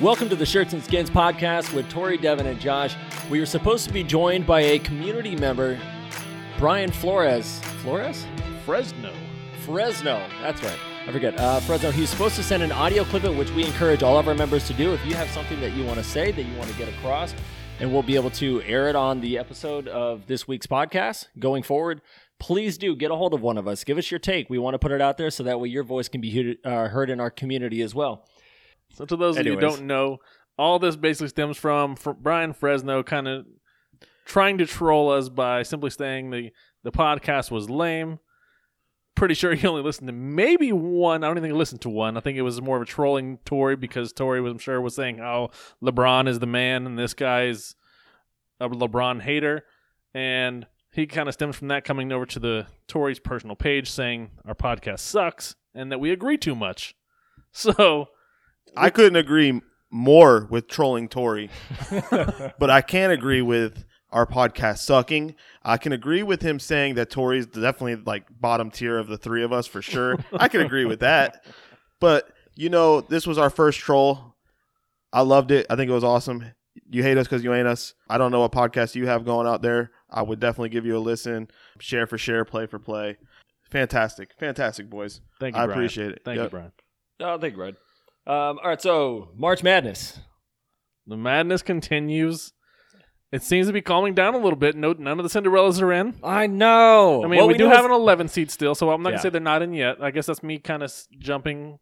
Welcome to the Shirts and Skins podcast with Tori, Devin, and Josh. We are supposed to be joined by a community member, Brian Flores. Flores? Fresno. Fresno. That's right. I forget. Uh, Fresno. He's supposed to send an audio clip, in which we encourage all of our members to do. If you have something that you want to say, that you want to get across, and we'll be able to air it on the episode of this week's podcast going forward. Please do get a hold of one of us. Give us your take. We want to put it out there so that way your voice can be uh, heard in our community as well. So, to those of you who don't know, all this basically stems from Fr- Brian Fresno kind of trying to troll us by simply saying the, the podcast was lame. Pretty sure he only listened to maybe one. I don't even think he listened to one. I think it was more of a trolling Tory because Tory was, I'm sure, was saying how LeBron is the man and this guy's a LeBron hater. And he kind of stems from that coming over to the Tory's personal page saying our podcast sucks and that we agree too much. So I couldn't agree more with trolling Tory, but I can agree with our podcast sucking. I can agree with him saying that Tory's definitely like bottom tier of the three of us for sure. I can agree with that. But you know, this was our first troll. I loved it. I think it was awesome. You hate us because you ain't us. I don't know what podcast you have going out there. I would definitely give you a listen. Share for share, play for play. Fantastic, fantastic, boys. thank you. I Brian. appreciate it. Thank you, Brian. Oh, thank you, Brad. Um, all right, so March Madness. The madness continues. It seems to be calming down a little bit. No, none of the Cinderellas are in. I know. I mean, What we, do have is- an 11 seed still, so I'm not Yeah. gonna say they're not in yet. I guess that's me kind of jumping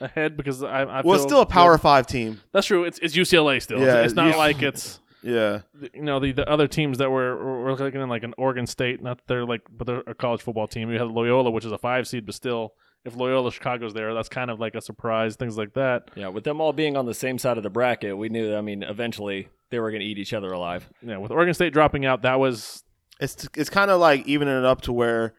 ahead because I, I Well, it's still a Power good. Five team. That's true. It's it's UCLA still. Yeah, it's not you- like it's Yeah. you know the, the other teams that were we're looking in like an Oregon State. Not that they're like, but they're a college football team. We had Loyola, which is a five seed, but still, if Loyola Chicago's there, that's kind of like a surprise. Things like that. Yeah, with them all being on the same side of the bracket, we knew. That, I mean, eventually they were going to eat each other alive. Yeah, with Oregon State dropping out, that was It's it's kind of like evening it up to where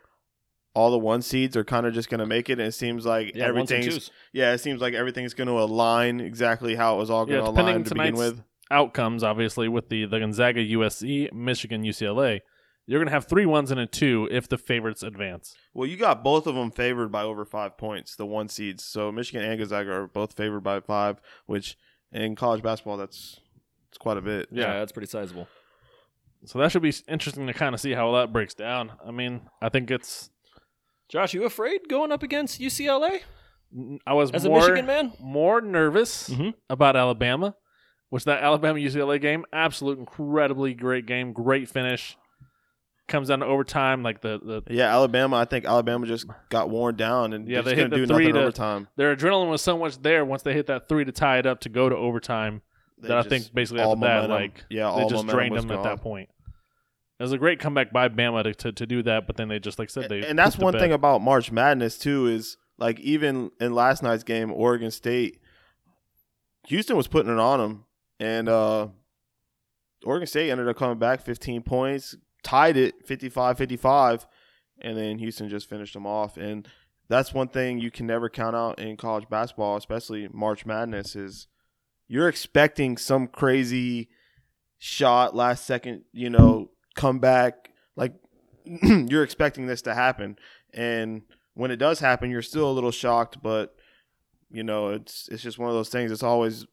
all the one seeds are kind of just going to make it, and it seems like Yeah, everything's yeah, it seems like everything's going to align exactly how it was all going Yeah, to align to begin with. outcomes, obviously, with the, the Gonzaga, USC, Michigan, UCLA, you're going to have three ones and a two if the favorites advance. Well, you got both of them favored by over five points, the one seeds. So Michigan and Gonzaga are both favored by five, which in college basketball that's it's quite a bit. Yeah, that's pretty sizable. So that should be interesting to kind of see how that breaks down. I mean, I think it's. Josh, you afraid going up against UCLA I was as a more, Michigan man? more nervous Mhm. about Alabama, which that Alabama UCLA game, absolute incredibly great game, great finish. Comes down to overtime, like the, the Yeah, Alabama. I think Alabama just got worn down and Yeah, they hit the do three to- overtime. their adrenaline was so much there once they hit that three to tie it up to go to overtime. They that I think basically all after that, like yeah, they just drained them at that point. It was a great comeback by Bama to, to, to do that, but then they just like said they and that's one thing about March Madness too is like even in last night's game, Oregon State, Houston was putting it on them, and uh, Oregon State ended up coming back 15 points, tied it 55-55, and then Houston just finished them off. And that's one thing you can never count out in college basketball, especially March Madness, is you're expecting some crazy shot last second, you know, comeback. Like you're expecting this to happen. And when it does happen you're still a little shocked but you know it's it's just one of those things. It's always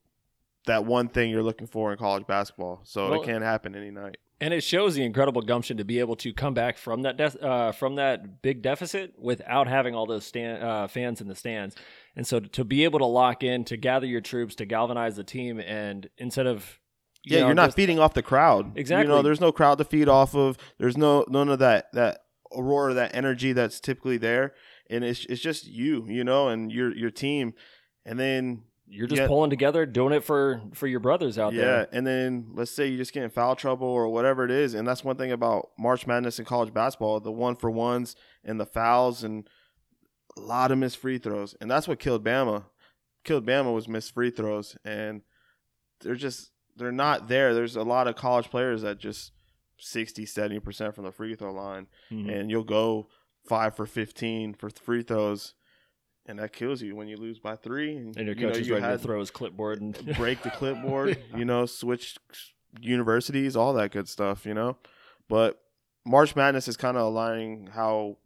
that one thing you're looking for in college basketball. So Well- it can happen any night And it shows the incredible gumption to be able to come back from that uh, from that big deficit without having all those stand, uh, fans in the stands. And so to be able to lock in, to gather your troops, to galvanize the team, and instead of you yeah know, you're not just- feeding off the crowd Exactly. you know there's no crowd to feed off of there's no none of that that aurora that energy that's typically there and it's it's just you you know and your your team and then You're just Yeah. pulling together, doing it for for your brothers out yeah, there. Yeah, and then let's say you just get in foul trouble or whatever it is, and that's one thing about March Madness in college basketball: the one for ones and the fouls, and a lot of missed free throws, and that's what killed Bama. Killed Bama was missed free throws, and they're just they're not there. There's a lot of college players that just 60, 70 percent from the free throw line, Mhm. and you'll go five for fifteen for free throws, and that kills you when you lose by three. And your you coach know, is you ready to throw his clipboard and break the clipboard, you know, switch universities, all that good stuff, you know. But March Madness is kind of aligning how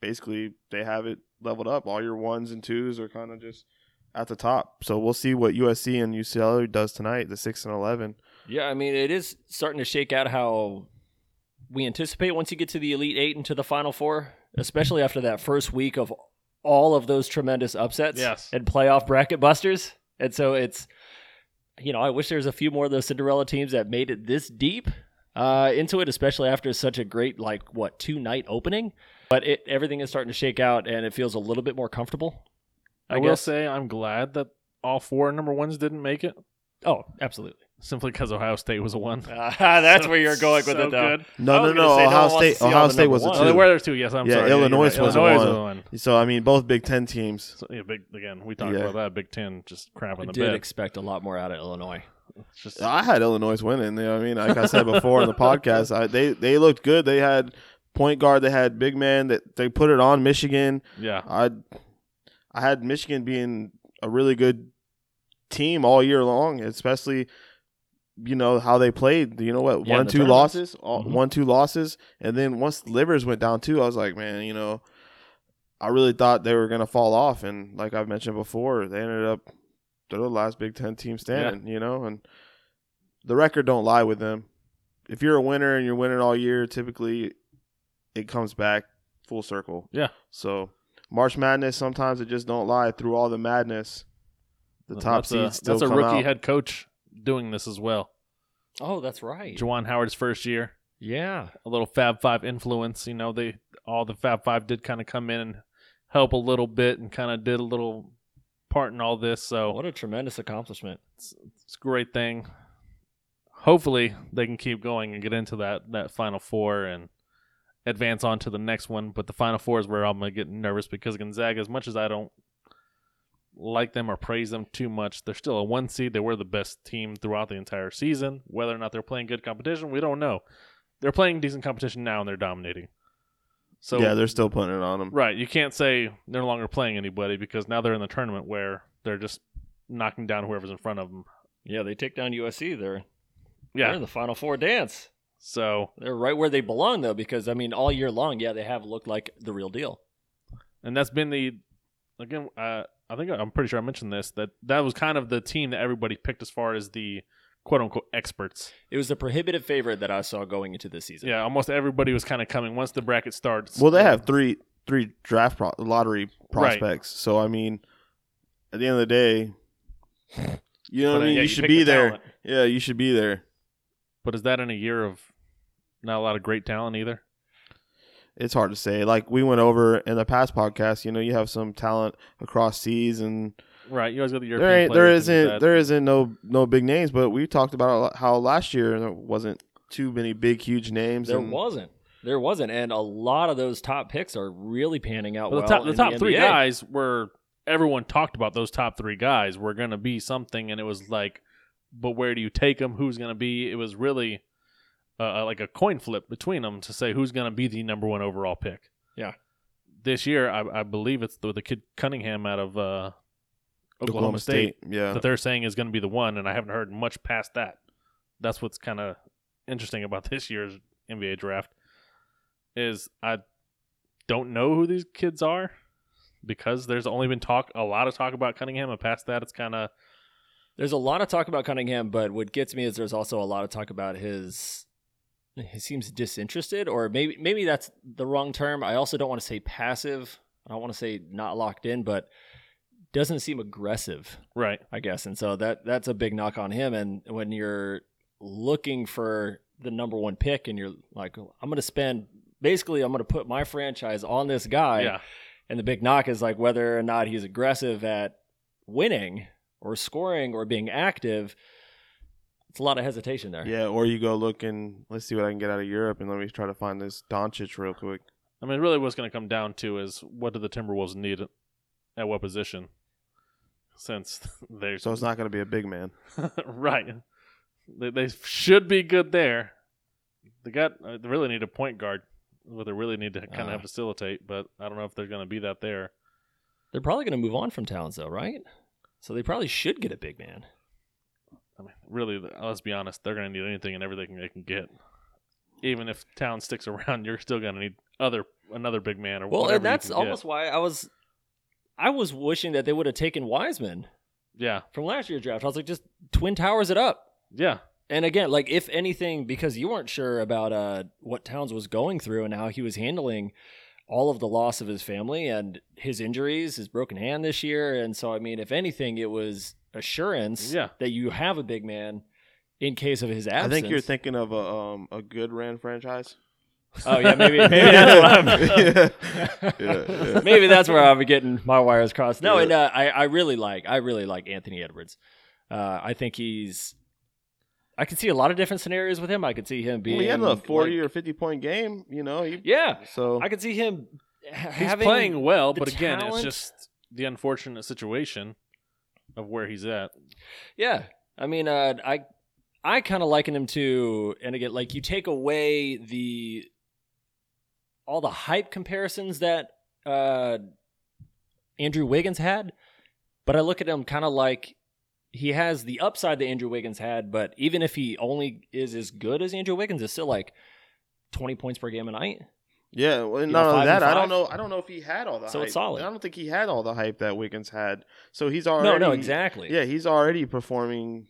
basically they have it leveled up. All your ones and twos are kind of just at the top. So we'll see what USC and UCLA does tonight, the six and eleven. Yeah, I mean, it is starting to shake out how we anticipate once you get to the Elite Eight and to the Final Four, especially after that first week of all of those tremendous upsets Yes. and playoff bracket busters. And so it's, you know, I wish there was a few more of those Cinderella teams that made it this deep uh, into it, especially after such a great, like, what, two night opening. But it, everything is starting to shake out and it feels a little bit more comfortable. I, I will say I'm glad that all four number ones didn't make it, Oh, absolutely. Simply because Ohio State was a one. Uh, that's where you're going with So it, though. good. No, no, no. say, Ohio one wants to State. Ohio State number was a two. Oh, two. there were there's two. Yes, I'm Yeah, sorry. you're Illinois right. was a Illinois one. was a one. So I mean, both Big Ten teams. So, yeah, big again. We talked Yeah. about that. Big Ten just crap I in the did bed. expect a lot more out of Illinois. It's just I had Illinois winning. You know I mean, like I said before in the podcast, I, they they looked good. They had point guard. They had big man. That they put it on Michigan. yeah. I I had Michigan being a really good team all year long, especially you know how they played. You know what? Yeah, one two losses, all, Mhm. one two losses, and then once Livers went down too, I was like, man, you know, I really thought they were gonna fall off, and like I've mentioned before, they ended up they're the last Big Ten team standing. You know, and the record don't lie with them. If you're a winner and you're winning all year, typically it comes back full circle. Yeah. So March Madness sometimes it just don't lie through all the madness. The top that's seeds a, still That's a come rookie out. head coach doing this as well. Oh, that's right. Juwan Howard's first year. Yeah. a little Fab Five influence. You know, they all the Fab Five did kind of come in and help a little bit and kind of did a little part in all this. So What a tremendous accomplishment. it's, it's a great thing. Hopefully, they can keep going and get into that that Final Four and advance on to the next one. But the Final Four is where I'm gonna get nervous because Gonzaga, as much as I don't like them or praise them too much, they're still a one seed. They were the best team throughout the entire season. Whether or not they're playing good competition, we don't know. They're playing decent competition now and they're dominating. So yeah, they're still putting it on them. Right. You can't say they're no longer playing anybody because now they're in the tournament where they're just knocking down whoever's in front of them. Yeah, they take down USC. They're Yeah. they're in the Final Four dance. So, They're right where they belong, though, because I mean, all year long, yeah, they have looked like the real deal. and that's been the again. Uh, I think I'm pretty sure I mentioned this that that was kind of the team that everybody picked as far as the quote unquote experts. It was the prohibitive favorite that I saw going into this season. Yeah, almost everybody was kind of coming once the bracket starts. Well, they have three three draft pro- lottery Right. prospects. So I mean, at the end of the day, you know what I uh, mean. yeah, you you should be the there. talent. Yeah, you should be there. But is that in a year of not a lot of great talent either? It's hard to say. Like we went over in the past podcast, you know, you have some talent across seas, and Right. You always got the European. there ain't there players and isn't that. there isn't no no big names. But we talked about how last year there wasn't too many big huge names. There and- wasn't. There wasn't, and a lot of those top picks are really panning out Well, well. the top, the in top three NBA. guys were everyone talked about those top three guys were going to be something, and it was like, but where do you take them? Who's going to be? It was really uh, like a coin flip between them to say who's going to be the number one overall pick. Yeah. This year, I, I believe it's the, the kid Cunningham out of uh, Oklahoma, State, Yeah, that they're saying is going to be the one, and I haven't heard much past that. That's what's kind of interesting about this year's NBA draft is I don't know who these kids are because there's only been talk a lot of talk about Cunningham, and past that, it's kind of There's a lot of talk about Cunningham, but what gets me is there's also a lot of talk about his. He seems disinterested, or maybe maybe that's the wrong term. I also don't want to say passive. I don't want to say not locked in, but doesn't seem aggressive. right. I guess, and so that that's a big knock on him. And when you're looking for the number one pick, and you're like, I'm going to spend basically, I'm going to put my franchise on this guy. yeah, And the big knock is like whether or not he's aggressive at winning or scoring or being active. It's a lot of hesitation there. yeah. Or you go look and let's see what I can get out of Europe, and let me try to find this Doncic real quick. I mean, really, what's going to come down to is what do the Timberwolves need at what position? Since they're So it's not going to be a big man. right, they, they should be good there. They got uh, they really need a point guard. What they really need to kind of Ah. facilitate, but I don't know if they're going to be that there. They're probably going to move on from Towns, though, right? So they probably should get a big man. I mean, really, let's be honest, they're going to need anything and everything they can get. Even if Town sticks around, you're still going to need other another big man or Well, and that's can get. almost why I was I was wishing that they would have taken Wiseman Yeah, from last year's draft. I was like, just twin towers it up. yeah, And again, like if anything, because you weren't sure about uh, what Towns was going through and how he was handling all of the loss of his family and his injuries, his broken hand this year, and so I mean, if anything, it was assurance Yeah. that you have a big man in case of his absence. I think you're thinking of a um a good Rand franchise. Oh yeah, maybe maybe that's what I'm. yeah. Yeah, yeah. maybe that's where I'm getting my wires crossed. No, Yeah. and uh, I I really like I really like Anthony Edwards. Uh, I think he's. I could see a lot of different scenarios with him. I could see him being. Well, he had a forty like- or fifty point game. You know, he, yeah, so I could see him. ha- he's having playing well, the but again, it's just the unfortunate situation of where he's at. Yeah, I mean, uh, I I kind of liken him to, and again, like you take away the all the hype comparisons that uh, Andrew Wiggins had, but I look at him kind of like he has the upside that Andrew Wiggins had, but even if he only is as good as Andrew Wiggins, it's still like twenty points per game a night. Yeah. Well, not only that, I don't know. I don't know if he had all the. So hype. it's solid. I don't think he had all the hype that Wiggins had. So he's already No, no, exactly. Yeah, he's already performing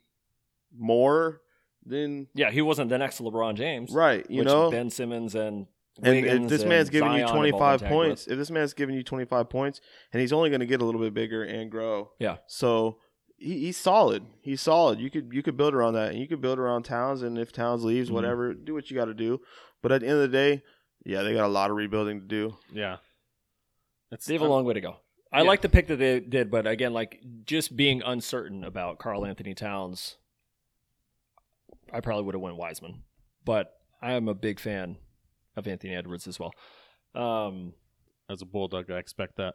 more than yeah, he wasn't the next LeBron James, right. You know, Ben Simmons and And if this man's giving you Zion all 25 points, if this man's giving you 25 points, and he's only going to get a little bit bigger and grow. Yeah. So he, he's solid. He's solid. You could you could build around that, and you could build around Towns. And if Towns leaves, Mhm. whatever, do what you got to do. But at the end of the day, yeah, they got a lot of rebuilding to do. Yeah, it's They have a long way to go. I Yeah. like the pick that they did, but again, like just being uncertain about Karl Anthony Towns, I probably would have went Wiseman. But I am a big fan of Anthony Edwards as well. Um, as a bulldog. I expect that.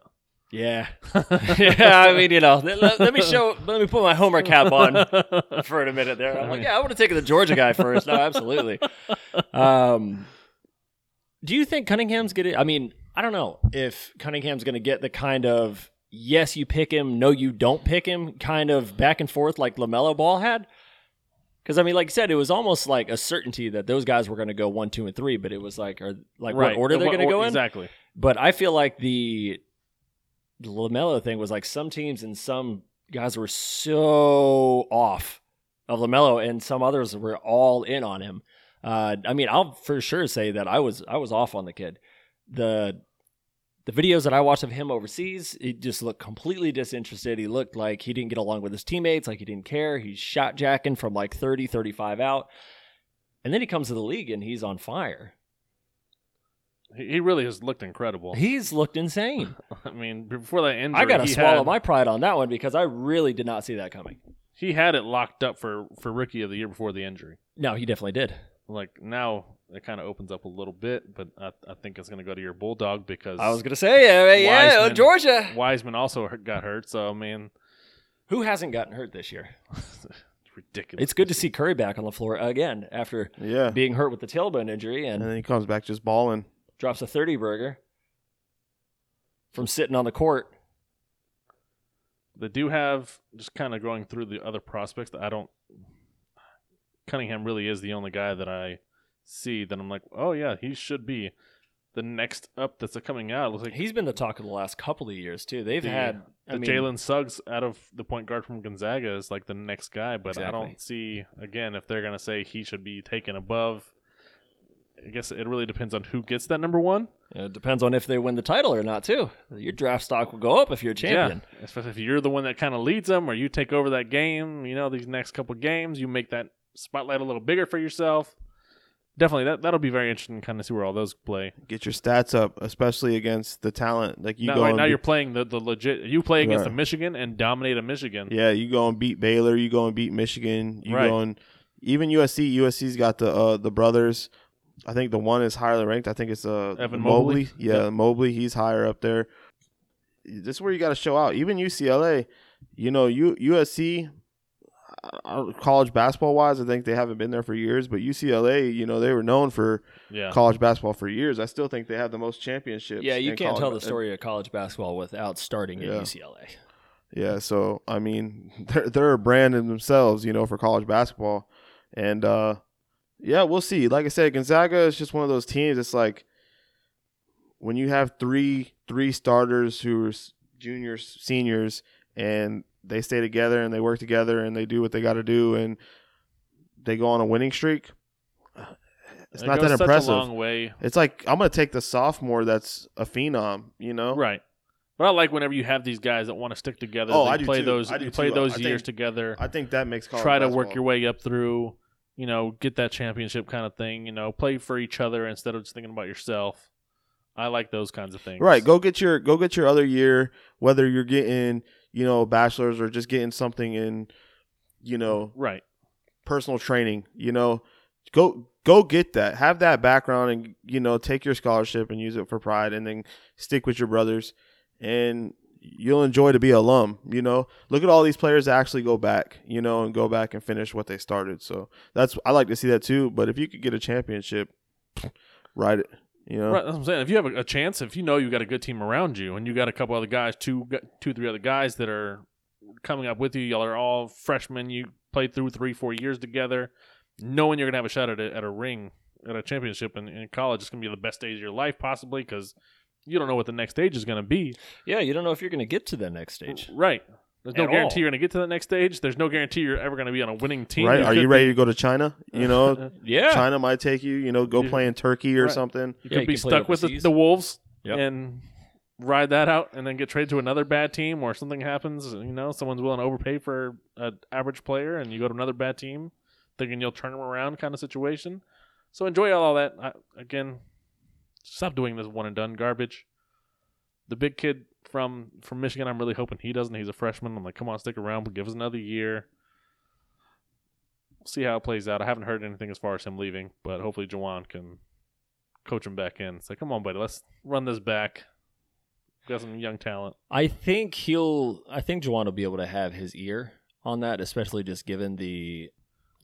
yeah, yeah. I mean, you know, let, let me show. Let me put my Homer cap on for a minute there. I'm like, yeah, I want to take the Georgia guy first. No, absolutely. Um, do you think Cunningham's gonna? I mean, I don't know if Cunningham's gonna get the kind of yes, you pick him, no, you don't pick him, kind of back and forth like LaMelo Ball had. Because I mean, like you said, it was almost like a certainty that those guys were going to go one, two, and three. But it was like, or like right. what order they're going to go in. Exactly. But I feel like the LaMelo thing was like some teams and some guys were so off of LaMelo, and some others were all in on him. Uh, I mean, I'll for sure say that I was I was off on the kid. The the videos that I watched of him overseas, he just looked completely disinterested. He looked like he didn't get along with his teammates, like he didn't care. He's shot jacking from like 30, 35 out. And then he comes to the league and he's on fire. He, really has looked incredible. He's looked insane. I mean, before that injury, I gotta swallow had, my pride on that one because I really did not see that coming. He had it locked up for for rookie of the year before the injury. No, he definitely did. Like now, it kind of opens up a little bit, but I, I think it's going to go to your bulldog because I was gonna say, yeah, yeah, oh, Wiseman. Georgia. Wiseman also got hurt. So I mean, Who hasn't gotten hurt this year? it's ridiculous. It's good to see Curry back on the floor again after Yeah. being hurt with the tailbone injury And and then he comes back just balling. drops a thirty burger from sitting on the court. They do have just kind of going through the other prospects that I don't. Cunningham really is the only guy that I see that I'm like, oh yeah, he should be the next up that's coming out. Looks like He's been the talk of the last couple of years too. They've The- had I the mean, Jalen Suggs out of the point guard from Gonzaga is like the next guy, but I don't see again if they're gonna say he should be taken above. I guess it really depends on who gets that number one. It depends on if they win the title or not too. Your draft stock will go up if you're a champion. Yeah, especially if you're the one that kind of leads them, or you take over that game. You know, these next couple games, you make that spotlight a little bigger for yourself. Definitely, that that'll be very interesting. Kind of see where all those play. Get your stats up, especially against the talent. Like you now, go right now, beat- you're playing the, the legit. You play against Right. a Michigan and dominate a Michigan. Yeah, you go and beat Baylor. You go and beat Michigan. You Right. go and even USC. USC's got the uh, the brothers. I think the one is higher ranked. I think it's uh, Evan Mobley. Yeah, Mobley. He's higher up there. This is where you got to show out. Even UCLA, you know, U- USC, college basketball wise, I think they haven't been there for years. But UCLA, you know, they were known for Yeah, college basketball for years. I still think they have the most championships. Yeah, you in can't tell ba- the story of college basketball without starting Yeah. at UCLA. Yeah, so I mean, they're they're a brand in themselves, you know, for college basketball, and uh, yeah, we'll see. Like I said, Gonzaga is just one of those teams. It's like when you have three three starters who are juniors, seniors, and they stay together and they work together and they do what they got to do and they go on a winning streak. It's It not that impressive. Long way, It's like I'm gonna take the sophomore that's a phenom, you know? right? But I like whenever you have these guys that want to stick together. Oh, they I do play too. those. I do play too. those I years think- together. I think that makes try to work your way up through. You know, get that championship kind of thing. You know, play for each other instead of just thinking about yourself. I like those kinds of things. Right. Go get your go get your other year, whether you're getting, you know, bachelor's or just getting something in, you know, Right. personal training, you know. Go go get that. Have that background and you know, take your scholarship and use it for pride and then stick with your brothers and you'll enjoy to be alum, you know. Look at all these players that actually go back, you know, and go back and finish what they started. So that's I like to see that too, but if you could get a championship, write it, you know. Right, that's what I'm saying. If you have a, a chance, if you know you got a good team around you, and you got a couple other guys, two, two, three other guys that are coming up with you, y'all are all freshmen. You played through three, four years together, knowing you're gonna have a shot at a, at a ring, at a championship in, in college. It's gonna be the best days of your life, possibly, because you don't know what the next stage is gonna be. Yeah, you don't know if you're going to get to the next stage. Right. There's no guarantee all. you're gonna get to the next stage. There's no guarantee you're ever gonna be on a winning team. right? It Are you ready to go to China? You know, Yeah. China might take you, you know, go play in Turkey or Right. something. You Yeah, could you be stuck with the, the Wolves Yep. and ride that out and then get traded to another bad team or something happens. You know, someone's willing to overpay for an average player and you go to another bad team thinking you'll turn them around kind of situation. So enjoy all that. I, again, stop doing this one and done garbage. The big kid from from Michigan, I'm really hoping he doesn't. He's a freshman. I'm like, come on, stick around, but give us another year. We'll see how it plays out. I haven't heard anything as far as him leaving, but hopefully Juwan can coach him back in. Say, come on, buddy, let's run this back. we Got some young talent. I think he'll. I think Juwan will be able to have his ear on that, especially just given the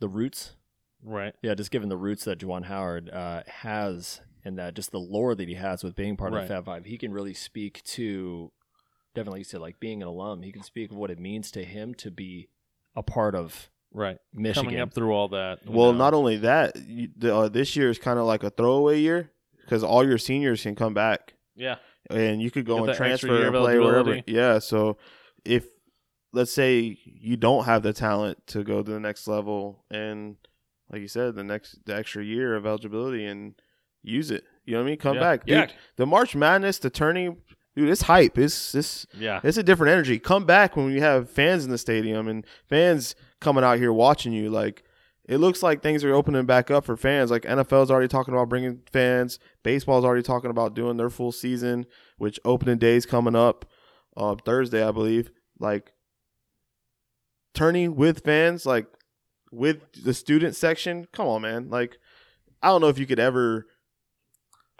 the roots. Right. Yeah, just given the roots that Juwan Howard uh, has and that just the lore that he has with being part Right. of the Fab Five, he can really speak to. Definitely, like you said, like being an alum, he can speak of what it means to him to be a part of Right. Michigan. Coming up through all that. Well, know. not only that, you, the, uh, this year is kind of like a throwaway year because all your seniors can come back Yeah. and you could go Get and transfer year and play wherever. eligibility. Yeah, so if let's say you don't have the talent to go to the next level and like you said, the next the extra year of eligibility and use it. You know what I mean? Come Yeah. back. Dude, Yeah. The March Madness, the turning dude, it's hype. It's it's Yeah. it's a different energy. Come back when you have fans in the stadium and fans coming out here watching you. Like it looks like things are opening back up for fans. Like NFL's already talking about bringing fans. Baseball's already talking about doing their full season, which opening days coming up uh, Thursday, I believe. Like turning with fans, like with the student section. Come on, man. Like I don't know if you could ever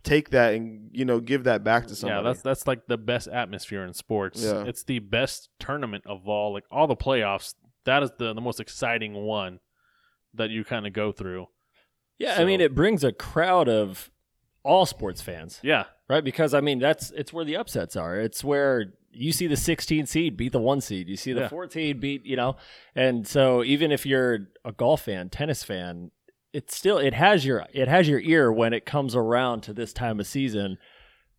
take that and you know give that back to somebody. Yeah, that's that's like the best atmosphere in sports. Yeah. It's the best tournament of all. Like all the playoffs, that is the the most exciting one that you kind of go through. yeah, I mean, it brings a crowd of all sports fans, Yeah. right? Because I mean, that's it's where the upsets are. It's where you see the 16 seed beat the one seed. You see the Yeah. 14 beat, you know, and so even if you're a golf fan, tennis fan, it's still it has your it has your ear when it comes around to this time of season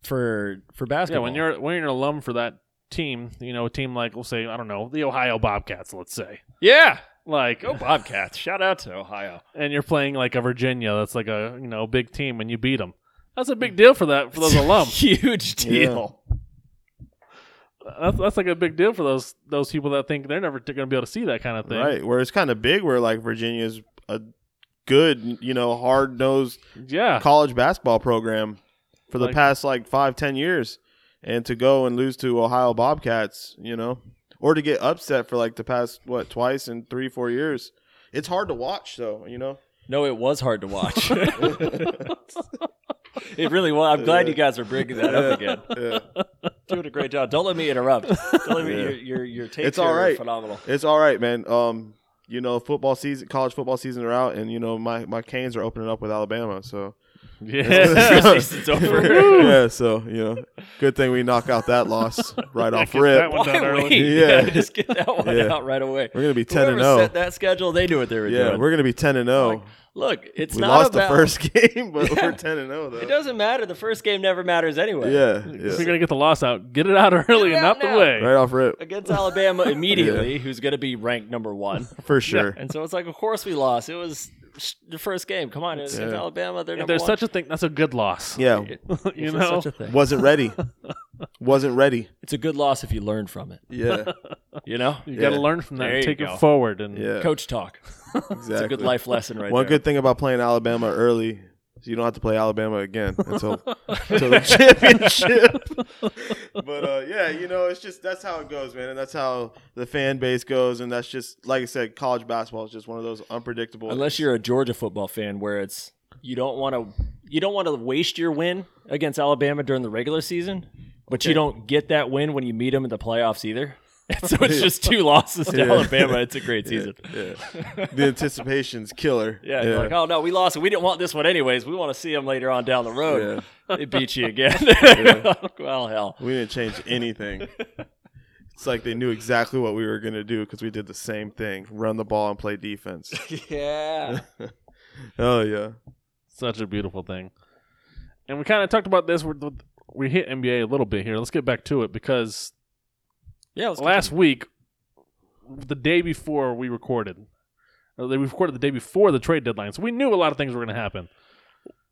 for for basketball. Yeah, basketball. when you're when you're an alum for that team, you know, a team like we'll say, I don't know, the Ohio Bobcats, let's say. yeah, Like go Bobcats! Shout out to Ohio. and you're playing like a Virginia that's like a, you know, big team and you beat them. That's a big deal for that for those alums. Huge deal. That's, that's like a big deal for those those people that think they're never going to be able to see that kind of thing. Right, where it's kind of big, where like Virginia's a good, you know, hard nosed Yeah. college basketball program for the Like- past like five, ten years, and to go and lose to Ohio Bobcats, you know, or to get upset for like the past what twice in three, four years, it's hard to watch, though, you know. No, it was hard to watch. it really was. I'm glad you guys are bringing that up again. Yeah. Doing a great job. Don't let me interrupt. Don't let me. Yeah. Your your your takes It's all are right. phenomenal. It's all right, man. Um, you know, football season, college football season are out, and you know my my Canes are opening up with Alabama, so Yeah. Preseason's over. yeah, so you know, good thing we knock out that loss right off Get rip. that one Why early. wait? Yeah. Yeah. just get that one Yeah. out right away. We're gonna be ten Whoever and oh. set zero. that schedule, they knew what they were Yeah, doing. we're gonna be ten and oh. zero. Look, it's We not lost about, the first game, but Yeah. we're ten and zero though. It doesn't matter. The first game never matters anyway. Yeah, If yeah. you're gonna get the loss out, get it out early and out out the now. way. right off rip Against Alabama immediately, who's going to be ranked number one. for sure. And so it's like, of course we lost. It was sh- the first game. Come on, it's against Yeah. Alabama. They're If there's one. such a thing, that's a good loss. Yeah, you know, such a thing. wasn't ready. wasn't ready. It's a good loss if you learn from it. Yeah, You know, you got to learn from that, and take go. it forward, and yeah. coach talk. exactly. It's a good life lesson right One there. good thing about playing Alabama early is you don't have to play Alabama again until until the championship. but uh, yeah, you know, it's just that's how it goes, man, and that's how the fan base goes, and that's just like I said, college basketball is just one of those unpredictable. Unless you're a Georgia football fan, where it's you don't want to you don't want to waste your win against Alabama during the regular season, but you don't get that win when you meet them in the playoffs either. And so it's just two losses to Yeah. Alabama. It's a great season. yeah. the anticipation's killer. Yeah, you're like, oh no, we lost. We didn't want this one anyways. We want to see them later on down the road. They beat you again. well, hell. we didn't change anything. It's like they knew exactly what we were gonna do because we did the same thing: run the ball and play defense. Yeah. oh yeah, such a beautiful thing. And we kind of talked about this. We're, we hit NBA a little bit here. Let's get back to it because Yeah. Let's last week, the day before we recorded, uh, we recorded the day before the trade deadline, so we knew a lot of things were going to happen.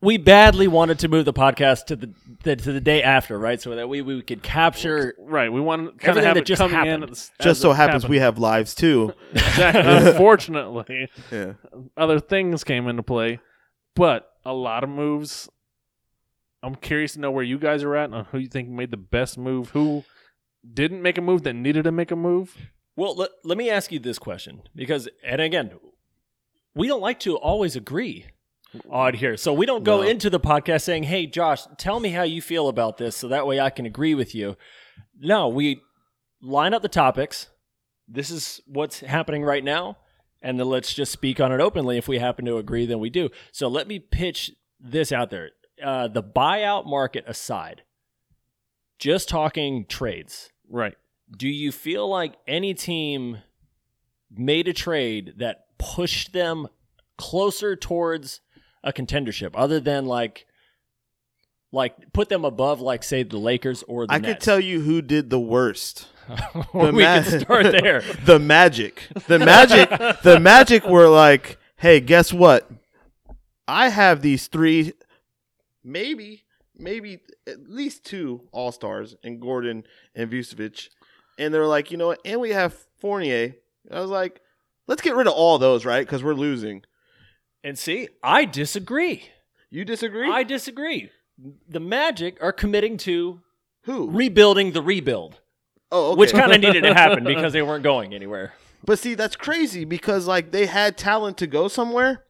we badly wanted to move the podcast to the, the to the day after, right? So that we we could capture. Right? We wanted kind of Everything have that it just coming happened. in. At the, s- as just so happens happened. we have lives too. Exactly. Unfortunately, Yeah, other things came into play, but a lot of moves. I'm curious to know where you guys are at and who you think made the best move, who didn't make a move that needed to make a move. Well, let, let me ask you this question because, and again, we don't like to always agree on here, so we don't go No. into the podcast saying, "Hey, Josh, tell me how you feel about this," so that way I can agree with you. No, we line up the topics. This is what's happening right now, and then let's just speak on it openly. If we happen to agree, then we do. So let me pitch this out there. Uh, the buyout market aside, just talking trades Right. do you feel like any team made a trade that pushed them closer towards a contendership other than like like put them above like say the Lakers or the I could tell you who did the worst. Or we Ma- can start there. the Magic. The Magic. the Magic were like, hey, guess what? I have these three, maybe, maybe at least two All Stars in Gordon and Vucevic, and they're like, you know what? And we have Fournier. I was like, let's get rid of all those, right? Because we're losing. And see, I disagree. You disagree? I disagree. The Magic are committing to who? rebuilding the rebuild, oh, okay. which kind of needed to happen because they weren't going anywhere. But see, that's crazy because like they had talent to go somewhere,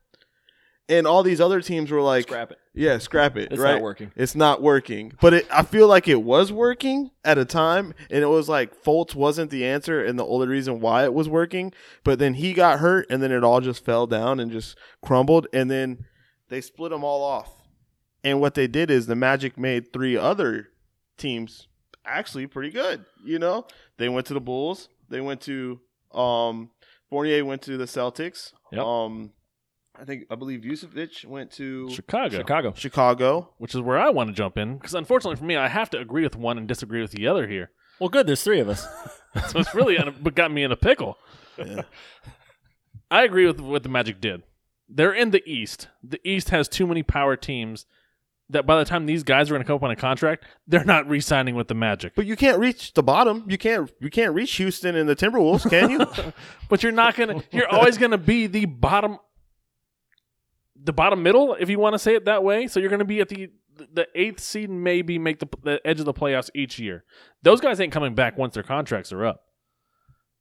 and all these other teams were like, Scrap it. "Yeah, scrap it." It's right? not working. It's not working. But it, I feel like it was working at a time, and it was like Fultz wasn't the answer, and the only reason why it was working. But then he got hurt, and then it all just fell down and just crumbled, and then they split them all off. And what they did is the Magic made three other teams actually pretty good. You know, they went to the Bulls. They went to um Fournier went to the Celtics. Yep. Um I think I believe Vucevic went to Chicago, Chicago. Chicago. which is where I want to jump in because unfortunately for me, I have to agree with one and disagree with the other here. Well, good. There's three of us. So it's really in a- got me in a pickle. Yeah. I agree with what the Magic did. They're in the East. The East has too many power teams that by the time these guys are going to come up on a contract, they're not re-signing with the Magic. But you can't reach the bottom. You can't you can't reach Houston and the Timberwolves, can you? But you're not going to. You're always going to be the bottom, the bottom middle, if you want to say it that way. So you're going to be at the the eighth seed, and maybe make the, the edge of the playoffs each year. Those guys ain't coming back once their contracts are up.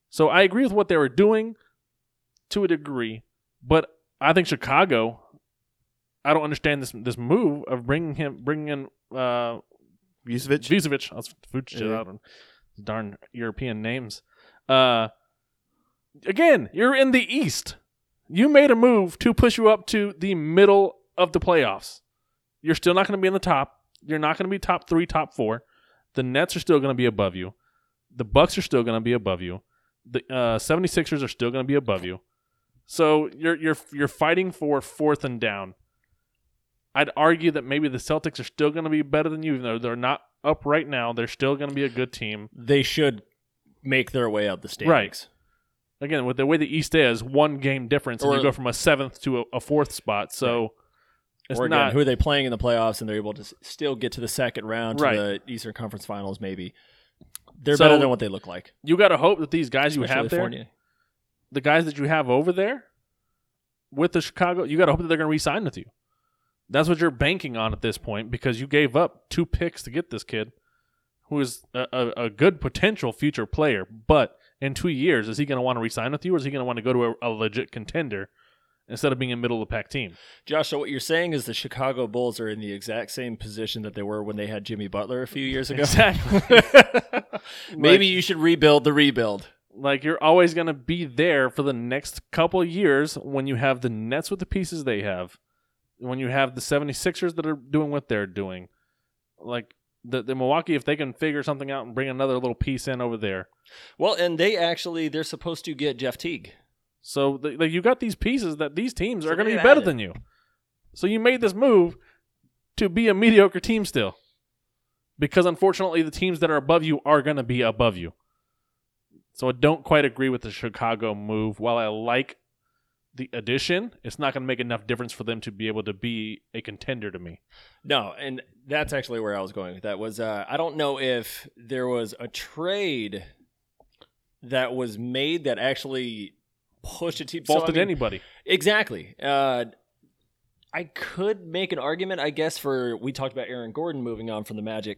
So I agree with what they were doing to a degree, but I think Chicago. I don't understand this this move of bringing him bringing in uh, Vucevic. Vucevic. I was food shit Yeah. out on darn European names. Uh, again, you're in the East. You made a move to push you up to the middle of the playoffs. You're still not going to be in the top. You're not going to be top three, top four. The Nets are still going to be above you. The Bucks are still going to be above you. The uh, 76ers are still going to be above you. So you're you're you're fighting for fourth and down. I'd argue that maybe the Celtics are still going to be better than you, even though they're not up right now. They're still going to be a good team. They should make their way up the standings. Again, with the way the East is, one game difference, and Or- you go from a seventh to a, a fourth spot. So it's or again, not who are they playing in the playoffs, and they're able to s- still get to the second round to Right. the Eastern Conference Finals. Maybe they're So- better than what they look like. you got to hope that these guys you especially have there, the guys that you have over there with the Chicago, you got to hope that they're going to re-sign with you. That's what you're banking on at this point because you gave up two picks to get this kid, who is a, a, a good potential future player. But in two years, is he going to want to re-sign with you, or is he going to want to go to a, a legit contender instead of being a middle of the pack team? Josh, so what you're saying is the Chicago Bulls are in the exact same position that they were when they had Jimmy Butler a few years ago. Exactly. Maybe you should rebuild the rebuild. like you're always going to be there for the next couple of years when you have the Nets with the pieces they have, when you have the 76ers that are doing what they're doing. Like the, the Milwaukee, if they can figure something out and bring another little piece in over there. Well, and they actually they're supposed to get Jeff Teague. So the, like you got these pieces that these teams So are going to be better than you. So you made this move to be a mediocre team still. Because unfortunately the teams that are above you are going to be above you. So I don't quite agree with the Chicago move. While I like the addition, it's not going to make enough difference for them to be able to be a contender to me. No, and that's actually where I was going with that. Was uh, I don't know if there was a trade that was made that actually pushed a team. so, I mean- anybody. Exactly. Uh, I could make an argument, I guess, for we talked about Aaron Gordon moving on from the Magic,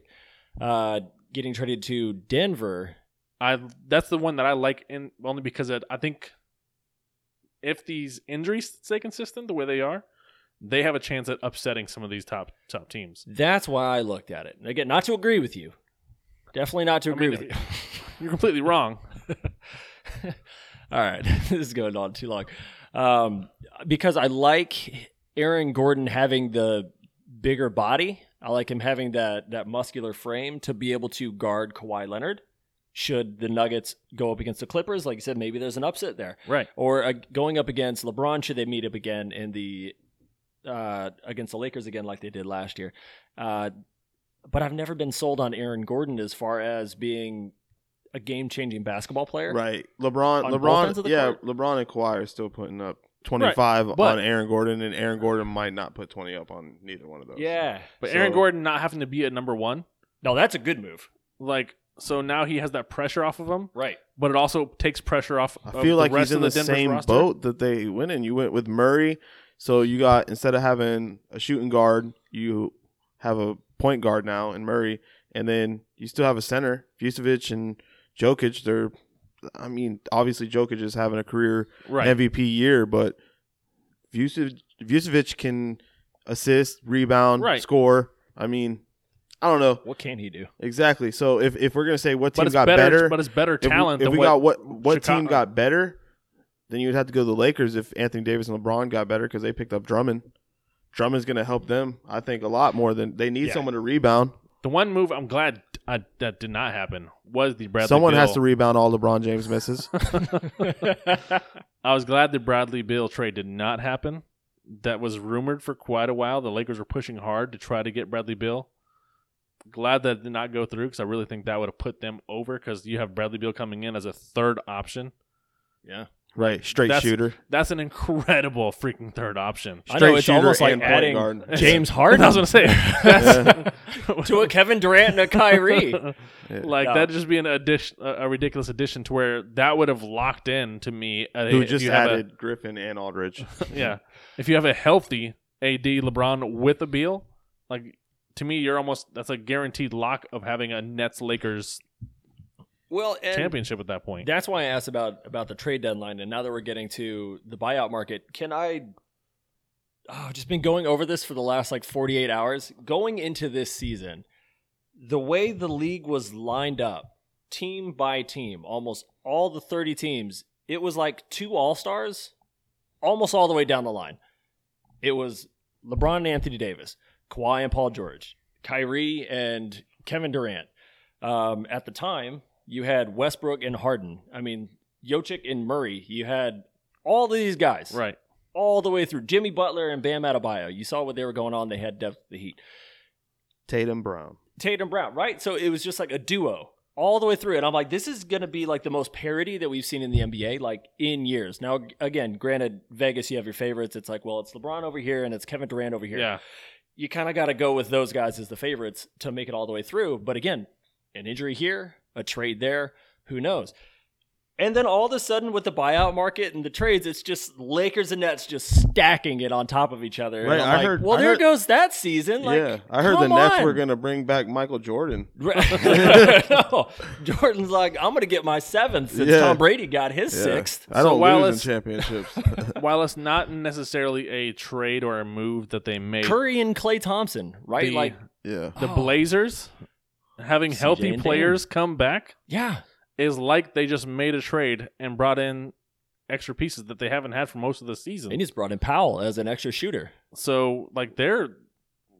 uh, getting traded to Denver. I that's the one that I like in only because it, I think if these injuries stay consistent the way they are, they have a chance at upsetting some of these top top teams. That's why I looked at it. Again, not to agree with you. Definitely not to I agree mean, with you. You're completely wrong. All right, this is going on too long. Um, because I like Aaron Gordon having the bigger body. I like him having that that muscular frame to be able to guard Kawhi Leonard. Should the Nuggets go up against the Clippers, like you said, maybe there's an upset there. Right. Or uh, going up against LeBron, should they meet up again in the uh, against the Lakers again, like they did last year? Uh, but I've never been sold on Aaron Gordon as far as being a game-changing basketball player. Right. LeBron On both ends LeBron yeah, court? LeBron and Kawhi are still putting up 25 but- on Aaron Gordon and Aaron Gordon might not put 20 up on neither one of those. Yeah. But So- Aaron Gordon not having to be at number one, No, that's a good move. like so now he has that pressure off of him, Right. but it also takes pressure off. I of feel the like rest he's in of the, same roster. boat that they went in. You went with Murray, so you got instead of having a shooting guard, you have a point guard now in Murray, and then you still have a center, Vucevic and Jokic. They're, I mean, obviously Jokic is having a career Right. MVP year, but Vucevic, Vucevic can assist, rebound, Right. score. I mean, I don't know What can he do? exactly. So if, if we're gonna say what team got better, better, but it's better if we- talent if we got what what Chicago- team got better, then you would have to go to the Lakers if Anthony Davis and LeBron got better because they picked up Drummond. Drummond's going to help them, I think, a lot more than they need Yeah. someone to rebound. The one move I'm glad uh, that did not happen was the Bradley. someone has to rebound all LeBron James misses. I was glad the Bradley Beal trade did not happen. That was rumored for quite a while. The Lakers were pushing hard to try to get Bradley Beal. Glad that did not go through because I really think that would have put them over because you have Bradley Beal coming in as a third option. yeah. right, straight That's- shooter. That's an incredible freaking third option. I know it's shooter almost like and adding guard. James Harden I was gonna say that's, to a Kevin Durant and a Kyrie. like No. that'd just be an addition, a, a ridiculous addition to where that would have locked in to me. uh, Who just you have a- added Griffin and Aldridge. yeah. If you have a healthy AD LeBron with a Beal, like to me, you're almost that's a guaranteed lock of having a Nets Lakers well, championship at that point. that's why I asked about about the trade deadline. And now that we're getting to the buyout market, can I? Oh, I've just been going over this for the last like 48 hours. Going into this season, the way the league was lined up, team by team, almost all the 30 teams, it was like two All Stars, almost all the way down the line. It was LeBron and Anthony Davis, Kawhi and Paul George, Kyrie and Kevin Durant. Um, at the time, you had Westbrook and Harden. I mean, Jokic and Murray. You had all of these guys, Right. all the way through Jimmy Butler and Bam Adebayo. You saw what they were going on. They had depth of the Heat. Tatum Brown. Tatum Brown, right? So it was just like a duo all the way through. And I'm like, this is going to be like the most parity that we've seen in the NBA like in years. Now, again, granted, Vegas, you have your favorites. It's like, well, it's LeBron over here and it's Kevin Durant over here. Yeah. You kind of got to go with those guys as the favorites to make it all the way through. But again, an injury here, a trade there, who knows? And then all of a sudden, with the buyout market and the trades, it's just Lakers and Nets just stacking it on top of each other. And Right, I'm I like, heard- well, I there heard- goes that season. Like, yeah, I heard the come Nets on. were going to bring back Michael Jordan. no, Jordan's like, I'm going to get my seventh since Yeah. Tom Brady got his Yeah. sixth. I don't while lose in it's- championships. While it's not necessarily a trade or a move that they made, Curry and Klay Thompson, right? the, like, yeah, the Oh. Blazers having CJ healthy and players come back yeah, is like they just made a trade and brought in extra pieces that they haven't had for most of the season. they just brought in Powell as an extra shooter. So like they're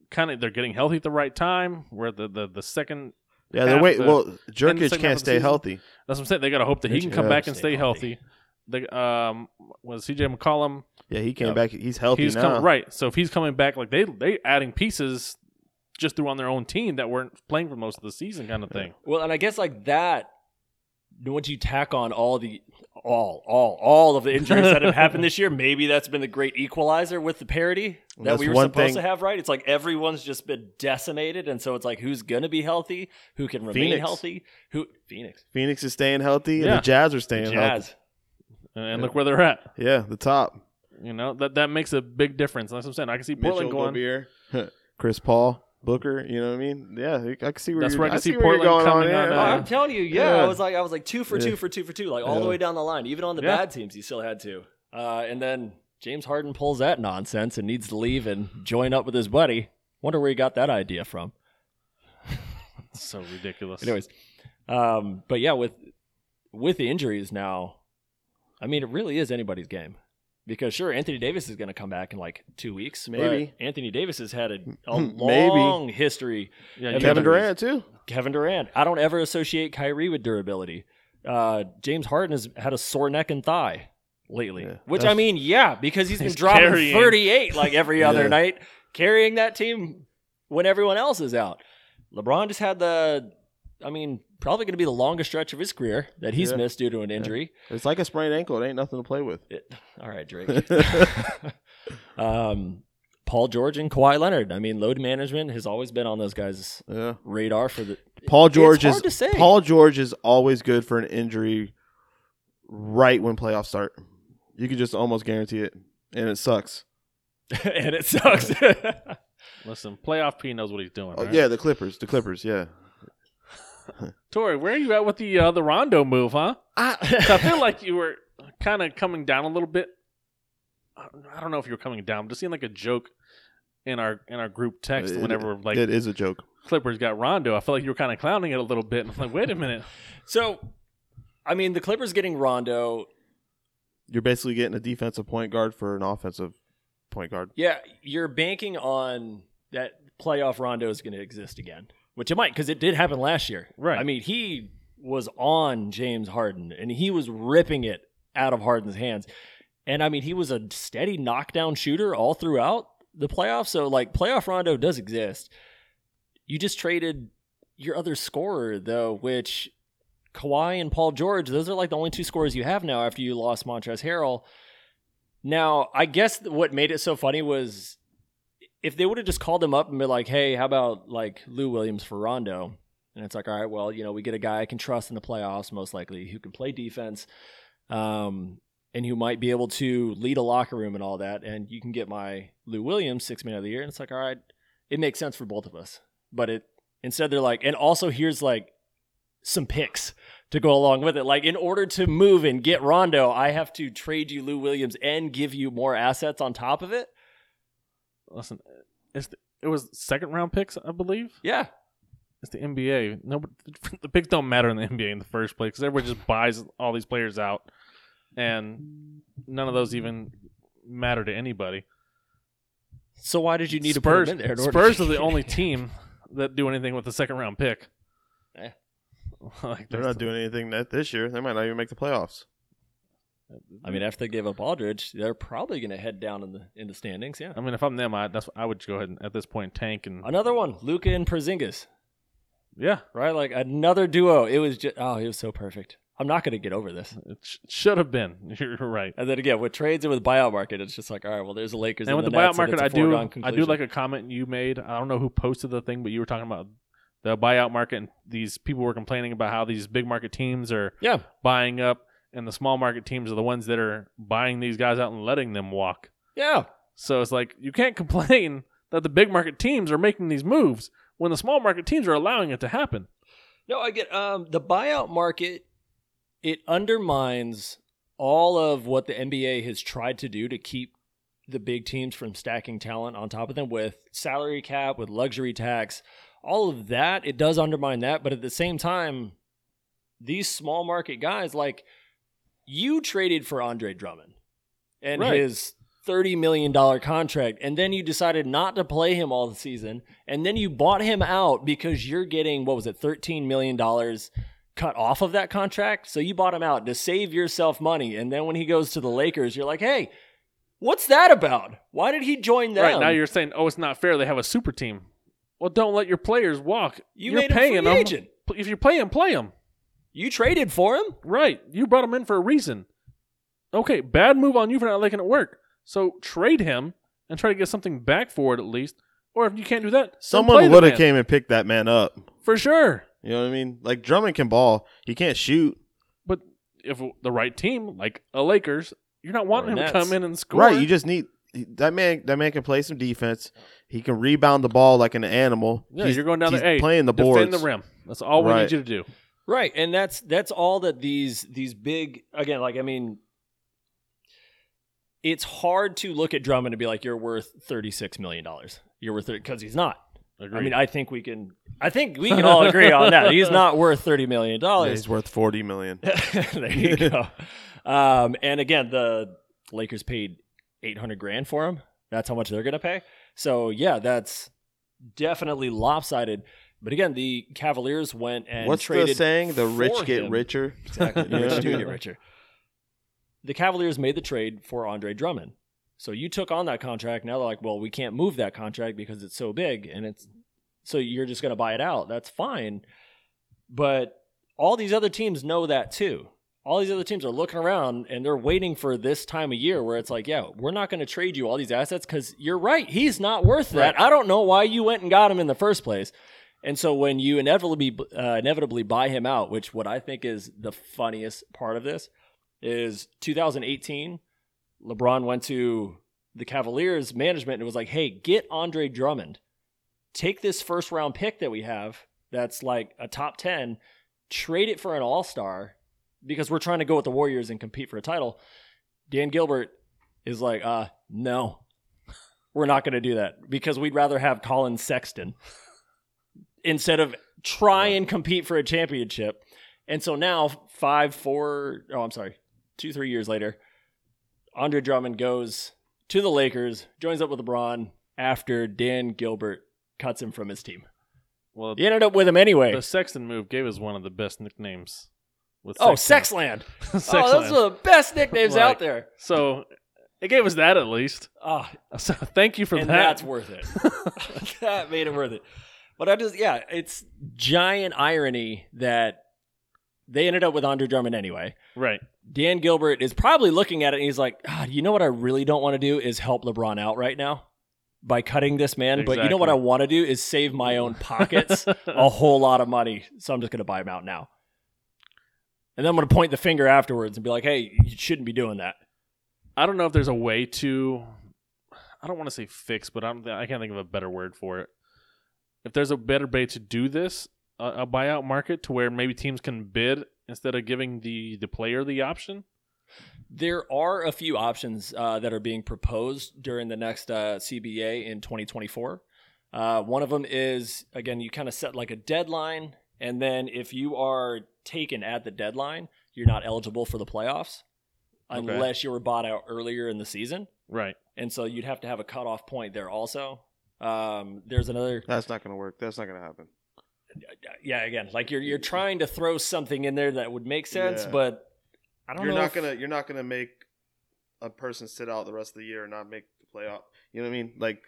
kind of they're getting healthy at the right time. Where the the, the second yeah. They're half wait. the- Well, in the Nurkic second half can't stay season. healthy. that's what I'm saying. They got to hope that he can come back and Stay stay healthy. healthy. The um was CJ McCollum Yeah, he came Yeah. back. He's healthy he's now. coming right. So if he's coming back, like they they adding pieces just through on their own team that weren't playing for most of the season, kind of thing. Well, and I guess like that, once you tack on all the all all all of the injuries that have happened this year, maybe that's been the great equalizer with the parity that That's we were supposed thing- to have. Right? It's like everyone's just been decimated, and so it's like who's gonna be healthy, who can remain Phoenix. healthy, who Phoenix, Phoenix is staying healthy, and the Jazz are staying healthy. Jazz. And, and look where they're at. Yeah, the top. You know that that makes a big difference. That's what I'm saying. I can see Portland Mitchell, going. Gobert, Chris Paul, Booker. You know what I mean? Yeah, I can see where That's you're, where I can see see Portland going coming on. on, yeah. Uh, I'm telling you, yeah, Yeah. I was like, I was like two for two Yeah. for two for two, like all the way down the line. Even on the Yeah. bad teams, you still had to. Uh, and then James Harden pulls that nonsense and needs to leave and join up with his buddy. Wonder where he got that idea from. so ridiculous. Anyways, um, but yeah, with with the injuries now, I mean, it really is anybody's game. Because sure, Anthony Davis is going to come back in like two weeks. but Maybe. Anthony Davis has had a, a Maybe. long history yeah, And Kevin gotta- Durant too. Kevin Durant. I don't ever associate Kyrie with durability. Uh, James Harden has had a sore neck and thigh lately, Yeah. which That's- I mean, yeah, because he's been He's dropping carrying. 38 like every other Yeah. night, carrying that team when everyone else is out. LeBron just had the, I mean, probably going to be the longest stretch of his career that he's Yeah. missed due to an injury. It's like a sprained ankle. It ain't nothing to play with. It, all right, Drake. um, Paul George and Kawhi Leonard. I mean, load management has always been on those guys' Yeah. radar for the. Paul George hard is to say. Paul George is always good for an injury right when playoffs start. You can just almost guarantee it, and it sucks. and it sucks. Listen, playoff P knows what he's doing. Oh, right? yeah, the Clippers, the Clippers, yeah. Tori, where are you at with the uh, the Rondo move, huh? I feel like you were kind of coming down a little bit. I don't know if you were coming down. I'm Just seeing like a joke in our in our group text It- whenever like it is a joke. Clippers got Rondo. I feel like you were kind of clowning it a little bit. And I'm like, wait a minute. so, I mean, the Clippers getting Rondo. You're basically getting a defensive point guard for an offensive point guard. Yeah, you're banking on that playoff Rondo is going to exist again, which it might because it did happen last year. Right. I mean, he was on James Harden and he was ripping it out of Harden's hands. And I mean, he was a steady knockdown shooter all throughout the playoffs. So, like, playoff Rondo does exist. You just traded your other scorer, though, which Kawhi and Paul George, those are like the only two scorers you have now after you lost Montrezl Harrell. Now, I guess what made it so funny was if they would have just called him up and been like, hey, how about like Lou Williams for Rondo? And it's like, all right, well, you know, we get a guy I can trust in the playoffs, most likely, who can play defense, um, and who might be able to lead a locker room and all that. And you can get my Lou Williams six man of the year. And it's like, all right, it makes sense for both of us. But it instead they're like, and also here's like some picks to go along with it. Like in order to move and get Rondo, I have to trade you Lou Williams and give you more assets on top of it. Listen, it's the, it was second round picks, I believe. Yeah. It's the NBA. No, the picks don't matter in the NBA in the first place because everybody just buys all these players out, and none of those even matter to anybody. So why did you need Spurs, to put him in there? in Spurs to- are the only team that do anything with the second round pick. Eh. like They're not doing anything that this year. They might not even make the playoffs. I mean, after they gave up Aldridge, they're probably going to head down in the in the standings. Yeah. I mean, if I'm them, I that's I would go ahead and at this point tank and Another one, Luka and Porzingis, yeah, right? Like another duo. It was just oh, it was so perfect. I'm not going to get over this. it sh- should have been. You're right. And then again, with trades and with buyout market, it's just like, all right, well, there's the Lakers And with the, the, buyout Nets, and market, I do I do like a comment you made. I don't know who posted the thing, but you were talking about the buyout market and these people were complaining about how these big market teams are yeah, buying up and the small market teams are the ones that are buying these guys out and letting them walk. yeah. So it's like you can't complain that the big market teams are making these moves when the small market teams are allowing it to happen. No, I get um the buyout market. It undermines all of what the NBA has tried to do to keep the big teams from stacking talent on top of them with salary cap, with luxury tax, all of that. It does undermine that, but at the same time, these small market guys like you traded for Andre Drummond and Right. his thirty million dollar contract, and then you decided not to play him all the season, and then you bought him out because you're getting what was it, thirteen million dollars cut off of that contract. So you bought him out to save yourself money, and then when he goes to the Lakers, you're like, hey. What's that about? Why did he join them? Right now, you're saying, "Oh, it's not fair. They have a super team." Well, don't let your players walk. You You're made paying them. agent. If you play him, play him. You traded for him. Right. You brought him in for a reason. Okay, bad move on you for not making it work. So trade him and try to get something back for it at least. Or if you can't do that, Someone would have came and picked that man up. for sure. You know what I mean? Like Drummond can ball. He can't shoot. But if the right team, like a Lakers, you're not wanting Or him to come in and score. Right. You just need that man. That man can play some defense. He can rebound the ball like an animal. yeah, He's- you're going down he's there. Hey, playing the defend boards. the rim. That's all we Right. need you to do. Right, and that's that's all that these these big again. Like I mean, it's hard to look at Drummond and be like, "You're worth thirty six million dollars." You're worth it because he's not. Agreed. I mean, I think we can. I think we can all agree on that. He's not worth thirty million Yeah, dollars. he's worth forty million. there you go. Um, and again, the Lakers paid eight hundred grand for him. That's how much they're going to pay. So yeah, that's definitely lopsided. But again, the Cavaliers went and What's traded the saying? The rich get him. richer. Exactly. The rich do get richer. The Cavaliers made the trade for Andre Drummond. So you took on that contract. Now they're like, well, we can't move that contract because it's so big and it's so you're just going to buy it out. That's fine. But all these other teams know that too. All these other teams are looking around and they're waiting for this time of year where it's like, yeah, we're not going to trade you all these assets because you're right. He's not worth that. I don't know why you went and got him in the first place. And so when you inevitably uh, inevitably buy him out, which what I think is the funniest part of this is 2018, LeBron went to the Cavaliers management and was like, "Hey, get Andre Drummond. Take this first round pick that we have that's like a top 10, trade it for an all-star because we're trying to go with the Warriors and compete for a title." Dan Gilbert is like, "Uh, no. We're not going to do that because we'd rather have Collin Sexton." instead of try and compete for a championship. And so now, five, four, oh, I'm sorry, two, three years later, Andre Drummond goes to the Lakers, joins up with LeBron after Dan Gilbert cuts him from his team. Well, He ended up with him anyway. the Sexton move gave us one of the best nicknames. With oh. Sexland. Sexland. Oh, those are the best nicknames Like- out there. So it gave us that at least. Ah, So thank you for and that. that's worth it. that made it worth it. But I just, yeah, it's giant irony that they ended up with Andre Drummond anyway. right. Dan Gilbert is probably looking at it and he's like, ah, you know what I really don't want to do is help LeBron out right now by cutting this man. But you know what I want to do is save my own pockets a whole lot of money. So I'm just going to buy him out now. And then I'm going to point the finger afterwards and be like, hey, you shouldn't be doing that. I don't know if there's a way to. I don't want to say fix, but I'm, I can't think of a better word for it. If there's a better way to do this, a, a buyout market to where maybe teams can bid instead of giving the the player the option. There are a few options uh, that are being proposed during the next uh, CBA in 2024. Uh, one of them is, again, you kind of set like a deadline, and then if you are taken at the deadline, you're not eligible for the playoffs Okay. unless you were bought out earlier in the season. Right. and so you'd have to have a cutoff point there also. Um, there's another, That's not going to work. That's not going to happen. yeah. Again, like you're you're trying to throw something in there that would make sense, Yeah. but I don't You're know. not if- gonna. You're not gonna make a person sit out the rest of the year and not make the playoff. You know what I mean? Like,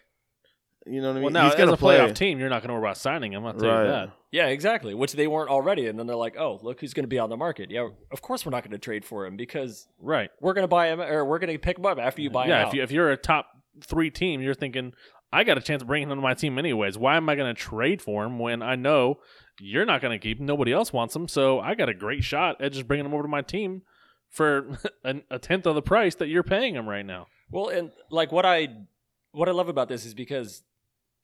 you know what I mean? Well, now He's as gonna a play. playoff team, you're not going to worry about signing him. I'll tell Right. you that. Yeah, exactly. Which they weren't already, and then they're like, "Oh, look who's going to be on the market." Yeah, of course we're not going to trade for him because Right. we're going to buy him or we're going to pick him up after you buy him yeah. out. If you if you're a top three team, you're thinking I got a chance of bringing him to my team anyways. Why am I going to trade for him when I know you're not going to keep him? Nobody else wants him, so I got a great shot at just bringing him over to my team for a, a tenth of the price that you're paying him right now. Well, and like what I what I love about this is because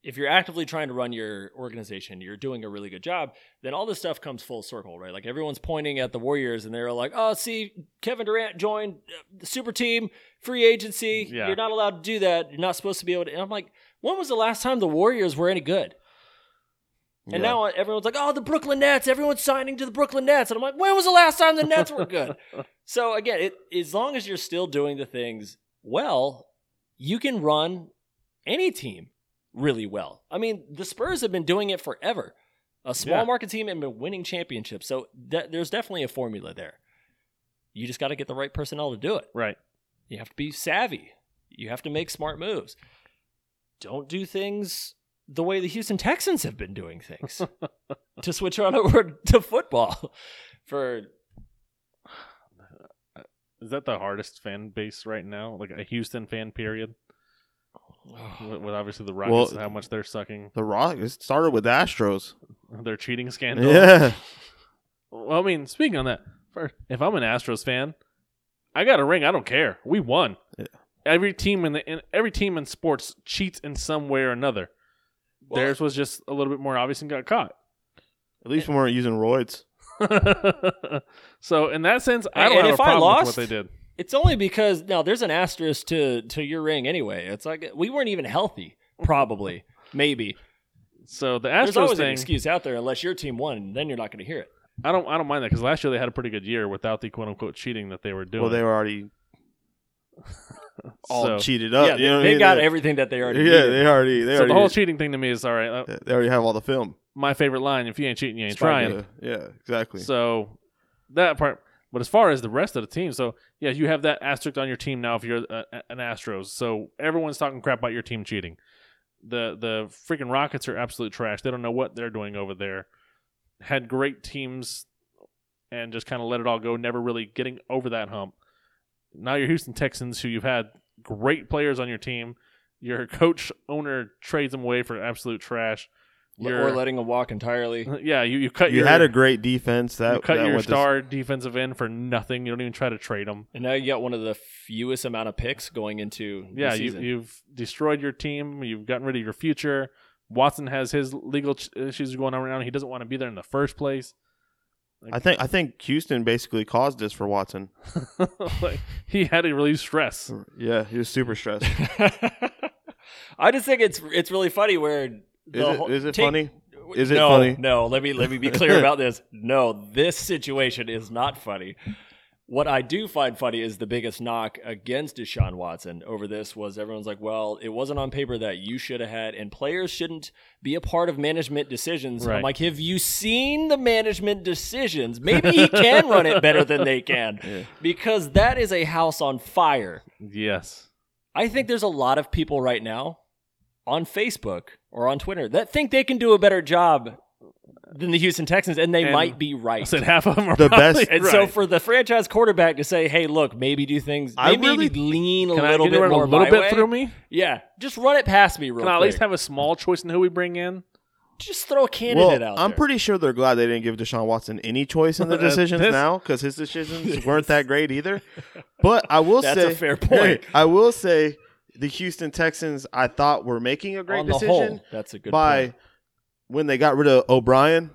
if you're actively trying to run your organization, you're doing a really good job, then all this stuff comes full circle, right? Like everyone's pointing at the Warriors and they're like, "Oh, see, Kevin Durant joined uh, the super team, free agency. Yeah. You're not allowed to do that. You're not supposed to be able to." And I'm like, "When was the last time the Warriors were any good?" And Yeah. now everyone's like, "Oh, the Brooklyn Nets! Everyone's signing to the Brooklyn Nets." And I'm like, "When was the last time the Nets were good?" so again, it, as long as you're still doing the things well, you can run any team really well. I mean, the Spurs have been doing it forever. A small Yeah. market team and been winning championships. So de- there's definitely a formula there. You just got to get the right personnel to do it. Right. You have to be savvy. You have to make smart moves. Don't do things the way the Houston Texans have been doing things. to switch on over to football for Is that the hardest fan base right now? Like a Houston fan period? With, with obviously the Rockets Well- and how much they're sucking The Rock. It started with the Astros. their cheating scandal. Yeah. Well, I mean, speaking on that, first, if I'm an Astros fan, I got a ring. I don't care. We won. Yeah. Every team in the in, every team in sports cheats in some way or another. Well- Theirs was just a little bit more obvious and got caught. At least we weren't using roids. so in that sense, I don't and have if a I problem with lost- what they did. It's only because now there's an asterisk to to your ring anyway. It's like we weren't even healthy, probably, maybe. So the There's Astros always an thing, excuse out there unless your team won, then you're not going to hear it. I don't I don't mind that because last year they had a pretty good year without the quote unquote cheating that they were doing. Well, they were already all So- cheated up. yeah, you know they, I they mean? got They- everything that they already. Yeah, needed. they already. They so already. the whole cheating thing to me is all right. Uh, they already have all the film. my favorite line: "If you ain't cheating, you ain't trying." Yeah, yeah, exactly. So that part. But as far as the rest of the team, so yeah, you have that asterisk on your team now if you're a- an Astros. So everyone's talking crap about your team cheating. The the freaking Rockets are absolute trash. They don't know what they're doing over there. Had great teams and just kind of let it all go, never really getting over that hump. Now your Houston Texans, who you've had great players on your team, your coach owner trades them away for absolute trash. or Your- letting them walk entirely. yeah, you, you cut you your had a great defense. That you cut that your went to- star defensive end for nothing. You don't even try to trade them. And now you got one of the fewest amount of picks going into the Yeah, You, you've destroyed your team. You've gotten rid of your future. Watson has his legal ch- issues going on right now. He doesn't want to be there in the first place. I think I think Houston basically caused this for Watson. like, he had to relieve stress. Yeah, he was super stressed. I just think it's it's really funny where the Is it, whole- is it take- funny? Is it no, funny? No, let me let me be clear about this. No, this situation is not funny. What I do find funny is the biggest knock against Deshaun Watson over this was everyone's like, well, it wasn't on paper that you should have had, and players shouldn't be a part of management decisions. I'm like, have you seen the management decisions? Maybe he can run it better than they can Yeah. because that is a house on fire. Yes. I think there's a lot of people right now on Facebook or on Twitter that think they can do a better job than the Houston Texans, and they And might be I right. said half of them are The best- And right. so for the franchise quarterback to say, "Hey, look, maybe do things, I maybe really- lean a Can I little can you bit run more a little my bit way." through me? Yeah, just run it past me real Can I at least have a small choice in who we bring in? just throw a candidate Well, out I'm there. pretty sure they're glad they didn't give Deshaun Watson any choice in the uh, This- decisions now because his decisions weren't that great either. But I will That's say, a fair point. I will say, the Houston Texans I thought were making a great on the decision whole. That's a good by point. When they got rid of O'Brien.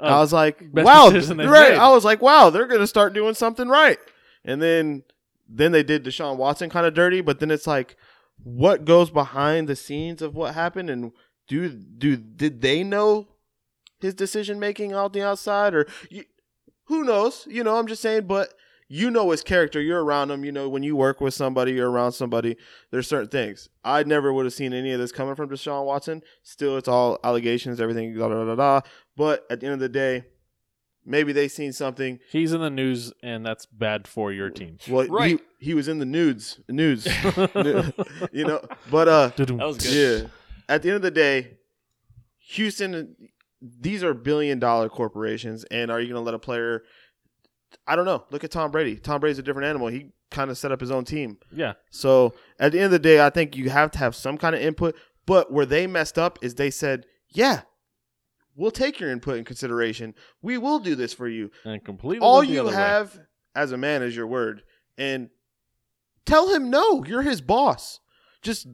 I Oh, was like, wow, right? made. I was like, wow, they're gonna start doing something right. And then, then they did Deshaun Watson kind of dirty. But then it's like, what goes behind the scenes of what happened, and do do did they know his decision making out the outside, or you, who knows? You know, I'm just saying. But you know his character. You're around him. You know when you work with somebody, you're around somebody. There's certain things. I never would have seen any of this coming from Deshaun Watson. Still, it's all allegations, everything. Da da da da. But at the end of the day, maybe they seen something. He's in the news, and that's bad for your team. Well, Right. he, he was in the nudes, nudes, you know. But uh, That was good. yeah. At the end of the day, Houston, these are billion dollar corporations, and are you going to let a player? I don't know. Look at Tom Brady. Tom Brady's a different animal. He kind of set up his own team. Yeah, So at the end of the day, I think you have to have some kind of input. But where they messed up is they said, "Yeah, we'll take your input in consideration. We will do this for you. and completely. All you other way. have as a man is your word, and tell him no. You're his boss. Just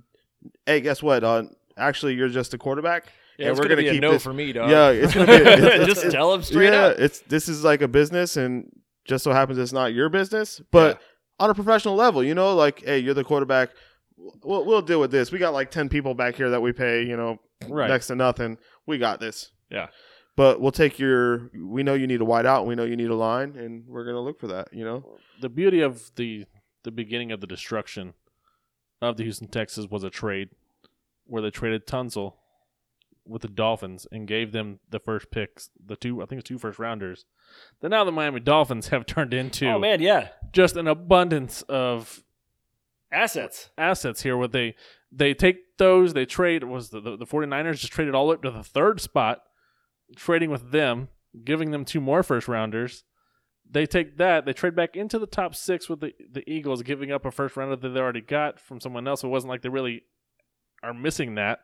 hey, guess what? Uh, actually, you're just a quarterback. Yeah, and we're gonna, gonna keep no this- for me, dog. Yeah, it's gonna be. It's- just it's- tell him straight yeah, up. it's this is like a business, and just so happens it's not your business. But on a professional level, you know, like hey, you're the quarterback. We'll, we'll deal with this. We got like ten people back here that we pay, you know, right. next to nothing. We got this. Yeah. But we'll take your. We know you need a wide out. We know you need a line, and we're gonna look for that. You know. the beauty of the the beginning of the destruction of the Houston Texans was a trade where they traded Tunsil with the Dolphins and gave them the first picks, the two I think it's two first rounders. Then now the Miami Dolphins have turned into Oh man, yeah. just an abundance of Assets. assets here where they they take those they trade was the, the, the 49ers just traded all the way up to the third spot trading with them giving them two more first rounders they take that they trade back into the top six with the, the eagles giving up a first rounder that they already got from someone else it wasn't like they really are missing that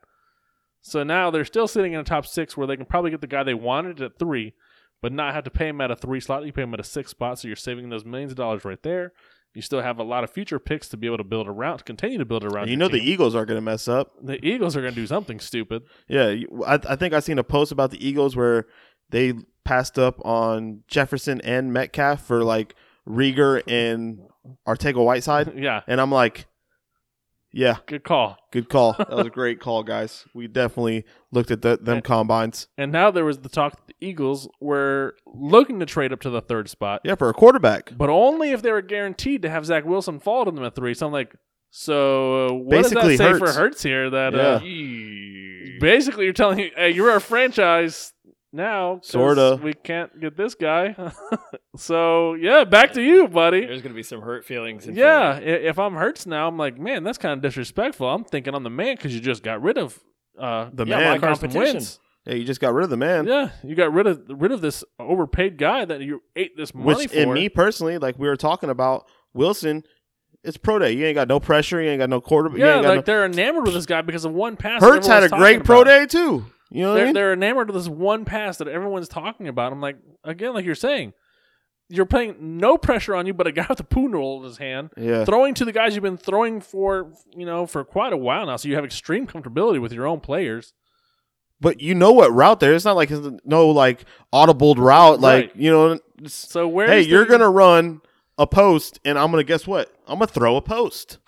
so now they're still sitting in the top six where they can probably get the guy they wanted at three but not have to pay him at a three slot you pay him at a six spot so you're saving those millions of dollars right there you still have a lot of future picks to be able to build around, to continue to build around. You know team. the Eagles are gonna mess up. the Eagles are going to do something stupid. Yeah, I, I think I seen a post about the Eagles where they passed up on Jefferson and Metcalf for like Reagor and Arcega-Whiteside, yeah, and I'm like, yeah, good call. good call. That was a great call, guys. We definitely looked at the, them combines. And now there was the talk that the Eagles were looking to trade up to the third spot, Yeah, for a quarterback. but only if they were guaranteed to have Zach Wilson fall to them at three. So I'm like, so uh, what Basically, does that say for Hurts. Hurts here? That uh, basically you're telling me, hey, you're our franchise now. 'cause Sorta. We can't get this guy. so yeah, back to you, buddy. There's gonna be some hurt feelings. In Yeah, Philly. if I'm Hurts now, I'm like, man, that's kind of disrespectful. I'm thinking I'm the man because you just got rid of uh, The Yeah, man. competition. Wentz. Yeah, you just got rid of the man. Yeah, you got rid of rid of this overpaid guy that you ate this money Which, for. in me personally, like we were talking about, Wilson, it's pro day. You ain't got no pressure. You ain't got no quarterback. you yeah, ain't got like no- they're enamored with this guy because of one pass. that Hurts had a great pro about. day too. You know They're, mean? they're enamored with this one pass that everyone's talking about. I'm like, again, like you're saying, you're playing no pressure on you, but a guy with a poo noodle in his hand, Yeah. throwing to the guys you've been throwing for, you know, for quite a while now. So you have extreme comfortability with your own players. But you know what route there? It's not like it's no like audible route. Like Right. you know, So where? hey, you're gonna run a post, and I'm gonna guess what? I'm gonna throw a post.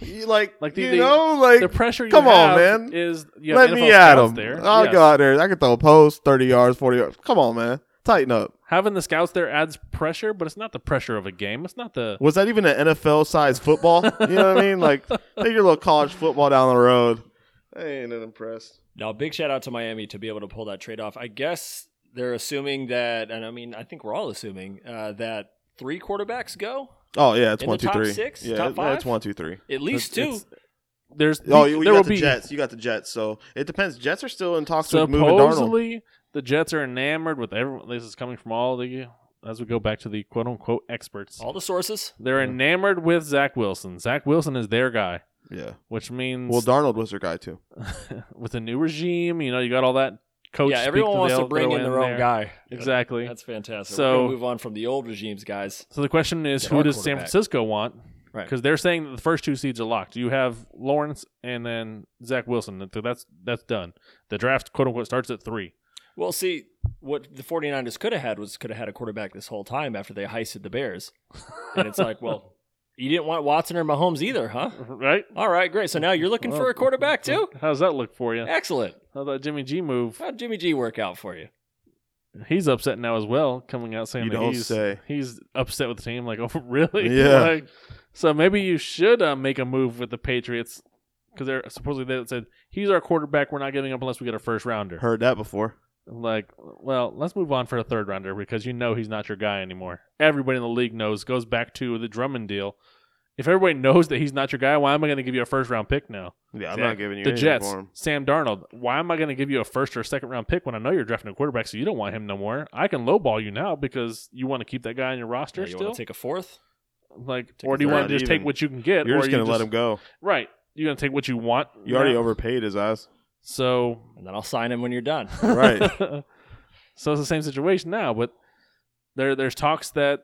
You like, Like the- you the- know, like the pressure you come on, man. is you have let NFL me at scouts him. there. I'll Yes. go out there. I can throw a post, thirty yards, forty yards. Come on, man, tighten up. Having the scouts there adds pressure, but it's not the pressure of a game. It's not the Was that even an NFL size football? you know what I mean? Like, take your little college football down the road. I ain't that impressed. Now, big shout out to Miami to be able to pull that trade off. I guess they're assuming that, and I mean, I think we're all assuming uh, that three quarterbacks go, Oh yeah, it's In one, the two, top three. six? Yeah, Top it- five? it's one, two, three. at least two. It's- There's Oh, you, you there got will the be Jets. You got the Jets. So it depends. Jets are still in talks with moving Darnold. supposedly the Jets are enamored with everyone. This is coming from all the as we go back to the quote unquote experts. all the sources. They're enamored with Zach Wilson. Zach Wilson is their guy, Yeah. which means Well, Darnold was their guy too. with a new regime, you know, you got all that coach. yeah, speak everyone to wants the to bring in throw their own there. guy. Exactly. That's fantastic. So- We're move on from the old regimes, guys. So the question is, Get who does San. Francisco want? Right. Because they're saying that the first two seeds are locked. You have Lawrence and then Zach Wilson. That's that's done. The draft, quote unquote, starts at three. Well, see, what the 49ers could have had was could have had a quarterback this whole time after they heisted the Bears. And it's like, well, you didn't want Watson or Mahomes either, huh? right? All right, great. So now you're looking for a quarterback too? How's that look for you? Excellent. How'd that Jimmy G move? How'd Jimmy G work out for you? he's upset now as well, coming out saying You that don't he's say. he's upset with the team. Like, oh, really? Yeah. Like, so maybe you should uh, make a move with the Patriots because they're supposedly they said he's our quarterback. We're not giving up unless we get a first rounder. Heard that before. Like, well, let's move on for a third rounder because you know he's not your guy anymore. Everybody in the league knows. Goes back to the Drummond deal. If everybody knows that he's not your guy, why am I going to give you a first round pick now? Yeah, I'm Yeah, not giving you the Jets, for him. Sam Darnold. Why am I going to give you a first or second round pick when I know you're drafting a quarterback, so you don't want him no more? I can lowball you now because you want to keep that guy on your roster Yeah, you still. want to take a fourth? like, take or do you want to just take what you can get? You're or just gonna let him go. Right. You're going to take what you want. You already overpaid his ass. So And then I'll sign him when you're done. Right. so it's the same situation now, but there there's talks that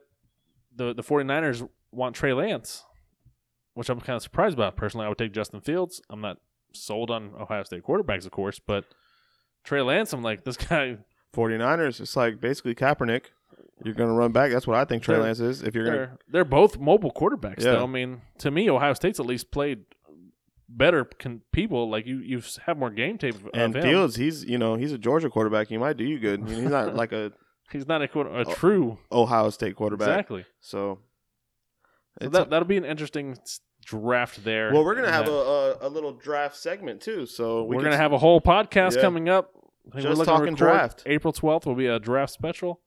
the the 49ers want Trey Lance, which I'm kind of surprised about. Personally, I would take Justin Fields. I'm not sold on Ohio State quarterbacks, of course, but Trey Lance, I'm like this guy. 49ers, it's like basically Kaepernick. You're gonna run back. That's what I think Trey They're- Lance is. If you're gonna, They're they're both mobile quarterbacks. Yeah. Though I mean, to me, Ohio State's at least played better con- people. Like you you have more game tape of and him. Fields, he's you know he's a Georgia quarterback. He might do you good. I mean, he's not like a He's not a, quote- a true Ohio State quarterback. exactly. So, So it's that that'll be an interesting s- draft there. well, we're gonna have Yeah. a, a a little draft segment too. So we we're can gonna have a whole podcast Yeah. coming up. Just looking to talking draft. April twelfth will be a draft special.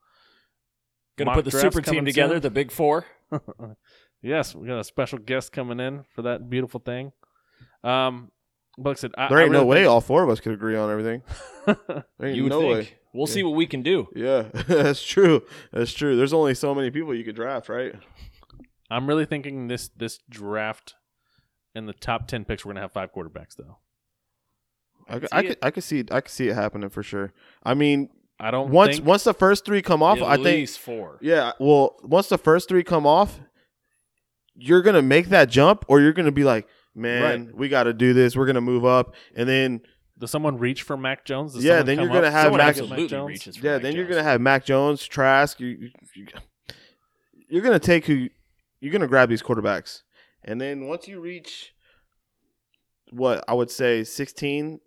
Gonna Mock put the drafts super team together, soon. the big four. Yes, we got a special guest coming in for that beautiful thing. Um, but like I said, I, There I ain't no way all four of us could agree on everything. There ain't You would no think. way. We'll see what we can do. Yeah, that's true. That's true. There's only so many people you could draft, right? I'm really thinking this this draft in the top ten picks, we're gonna have five quarterbacks though. I, could, See I it. could, I could see, I could see it happening for sure. I mean, I don't once think once the first three come off, At I think four. Yeah, well, once the first three come off, you're gonna make that jump, or you're gonna be like, "Man, we got to do this. We're gonna move up," and then does someone reach for Mac Jones? Does Yeah, someone then come you're gonna up? have Someone Mac- has to get Absolutely Jones? reaches for yeah, Mac then you're Jones. gonna have Mac Jones, Trask. You, you, you- you're gonna take who you're gonna grab these quarterbacks, and then once you reach what I would say 16,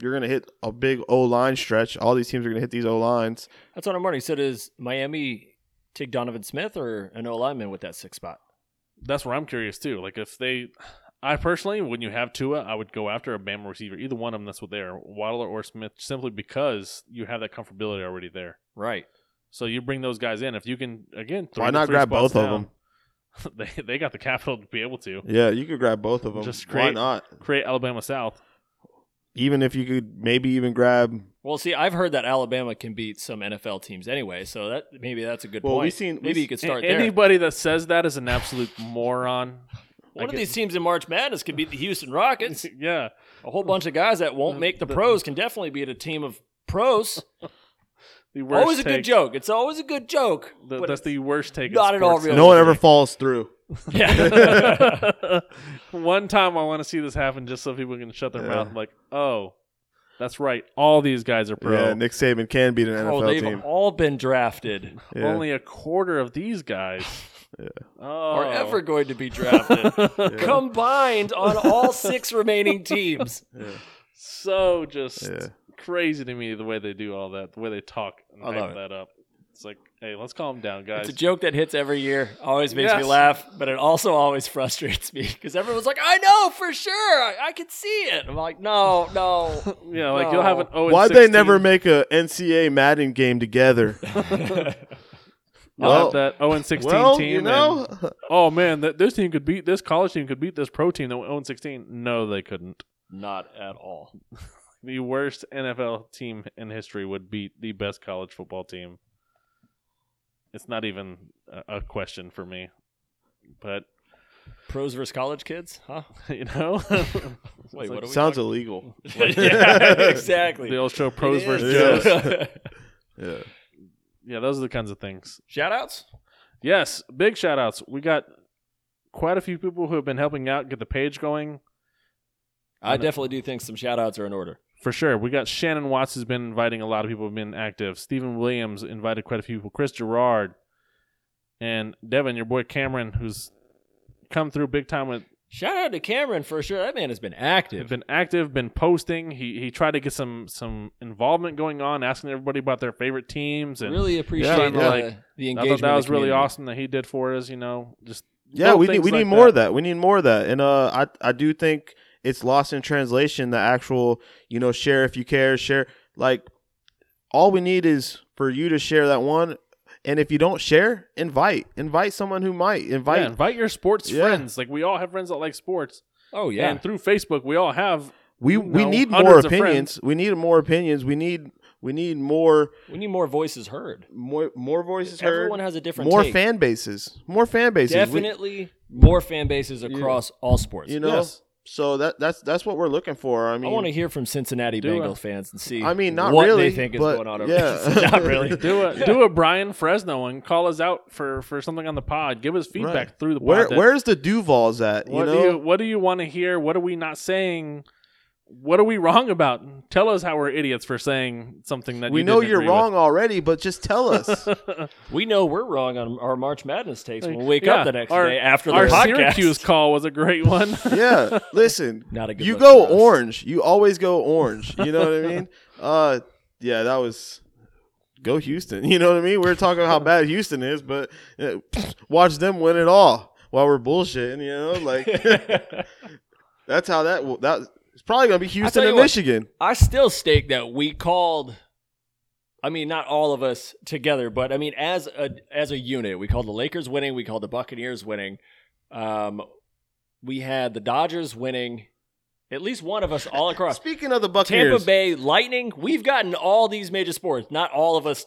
you're gonna hit a big O line stretch. All these teams are gonna hit these O lines. That's what I'm wondering. So does Miami take Donovan Smith or an O lineman with that six spot? That's where I'm curious too. Like if they, I personally, when you have Tua, I would go after a Bama receiver, either one of them. That's what they are, Waddle or Smith, simply because you have that comfortability already there. Right. So you bring those guys in. If you can, again, Why not three grab spots both of them? They they got the capital to be able to Yeah, you could grab both of them. Just Why create- not? create Alabama South. Even if you could maybe even grab Well, see, I've heard that Alabama can beat some NFL teams anyway, so that maybe that's a good point. Well, point. we've seen- maybe we've- you could start A- there. Anybody that says that is an absolute moron. One I of these teams in March Madness could beat the Houston Rockets. yeah, A whole bunch of guys that won't make the The- pros can definitely beat a team of pros. the worst. always a good joke. It's always a good joke. the- that's the worst take. not at all real. no one ever falls through. yeah. One time I want to see this happen just so people can shut their Yeah. mouth like, oh, that's right. All these guys are pro. Yeah, Nick Saban can beat an oh, NFL they've team. all been drafted Yeah. Only a quarter of these guys Yeah. oh. are ever going to be drafted combined on all six remaining teams. Yeah. so just Yeah. crazy to me the way they do all that, the way they talk and I love hype it. that up. It's like, hey, let's calm down, guys. It's a joke that hits every year. Always makes me laugh, but it also always frustrates me because everyone's like, "I know for sure, I, I can see it." I'm like, "No, no." yeah, like you'll have an No. 0 Why'd they never make a NCAA Madden game together? You'll Well- have that 0 16 well, team. you know, and, oh man, that this team could beat this college team could beat this pro team that went 0 16. No, they couldn't. Not at all. The worst NFL team in history would beat the best college football team. It's not even a, a question for me. But Pros versus college kids, huh? you know, Wait, what are we sounds talking- illegal. yeah, exactly. the old show pros versus is. Joes. Yeah. Yeah, those are the kinds of things. Shout outs? Yes, big shout outs. We got quite a few people who have been helping out get the page going. I uh, definitely do think some shout outs are in order. For sure. We got Shannon Watts has been inviting a lot of people who have been active. Stephen Williams invited quite a few people. Chris Gerard and Devin, your boy Cameron, who's come through big time with Shout out to Cameron for sure. That man has been active. He's been active, been posting. He he tried to get some some involvement going on, asking everybody about their favorite teams, and really appreciate Yeah, the, like, the I engagement. thought that was really awesome that he did for us. You know, just Yeah, we need things we need like more of that. We need more of that. And uh, I I do think it's lost in translation. The actual you know share if you care share like all we need is for you to share that one. And if you don't share, invite invite someone who might invite. yeah, invite your sports Yeah. friends. Like we all have friends that like sports. Oh yeah. And through Facebook, we all have we you we know, need more opinions. We need more opinions. We need we need more we need more voices heard. more more voices heard. Everyone has a different more take. fan bases. More fan bases. We- Definitely more fan bases across all sports. you know. Yes. So that that's that's what we're looking for. I mean, I want to hear from Cincinnati Do Bengals it. fans and see. I mean, not what really, they think is but going on over yeah. there. not really. do a do a Brian Fresno and call us out for for something on the pod. Give us feedback Right. through the pod. Where that- where's the Duvals at? what you do you what do you want to hear? What are we not saying? What are we wrong about? Tell us how we're idiots for saying something that we you know didn't you're agree wrong already, but just tell us. We know we're wrong on our March Madness takes. We'll wake Yeah, up the next our- day after the Our podcast. Syracuse call was a great one. yeah, listen, Not a good you go orange. You always go orange. You know what I mean? Uh, yeah, that was go Houston. You know what I mean? We are talking about how bad Houston is, but uh, watch them win it all while we're bullshitting. You know, like that's how that that. Probably gonna be Houston and what. Michigan. I still stake that we called. I mean, not all of us together, but I mean, as a as a unit, we called the Lakers winning. We called the Buccaneers winning. Um, we had the Dodgers winning. At least one of us all across. Speaking of the Buccaneers, Tampa Bay Lightning. We've gotten all these major sports. Not all of us,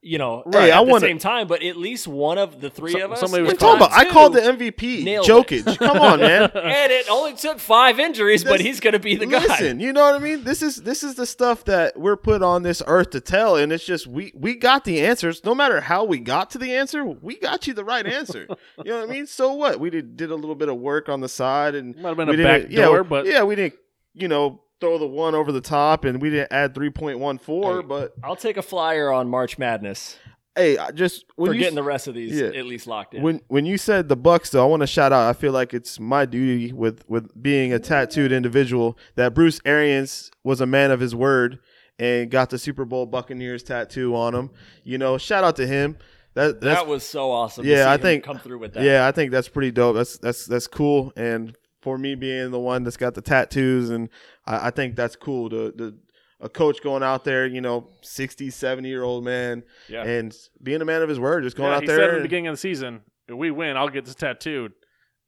you know, Right, at I the wanna- same time, but at least one of the three So- of us. somebody was talking about? I called the MVP, Nailed Jokic. Come on, man. and it only took five injuries, but he's going to be the guy. Listen, you know what I mean? This is this is the stuff that we're put on this earth to tell, and it's just we we got the answers. No matter how we got to the answer, we got you the right answer. you know what I mean? So what? We did did a little bit of work on the side, and Might have been a back yeah, door, but yeah, we didn't you know throw the one over the top, and we didn't add three point one four. But I'll take a flyer on March Madness hey, I just when for you getting the rest of these yeah. at least locked in. When when you said the Bucks, though, I want to shout out. I feel like it's my duty with with being a tattooed individual that Bruce Arians was a man of his word and got the Super Bowl Buccaneers tattoo on him. You know, shout out to him. That that was so awesome. Yeah, I think- come through with that. yeah, I think that's pretty dope. That's that's that's cool. And for me being the one that's got the tattoos, and I, I think that's cool. The the a coach going out there, you know, 60, 70 year old man, Yeah. and being a man of his word, just going yeah, out he there. said at the beginning of the season, if we win, I'll get this tattooed.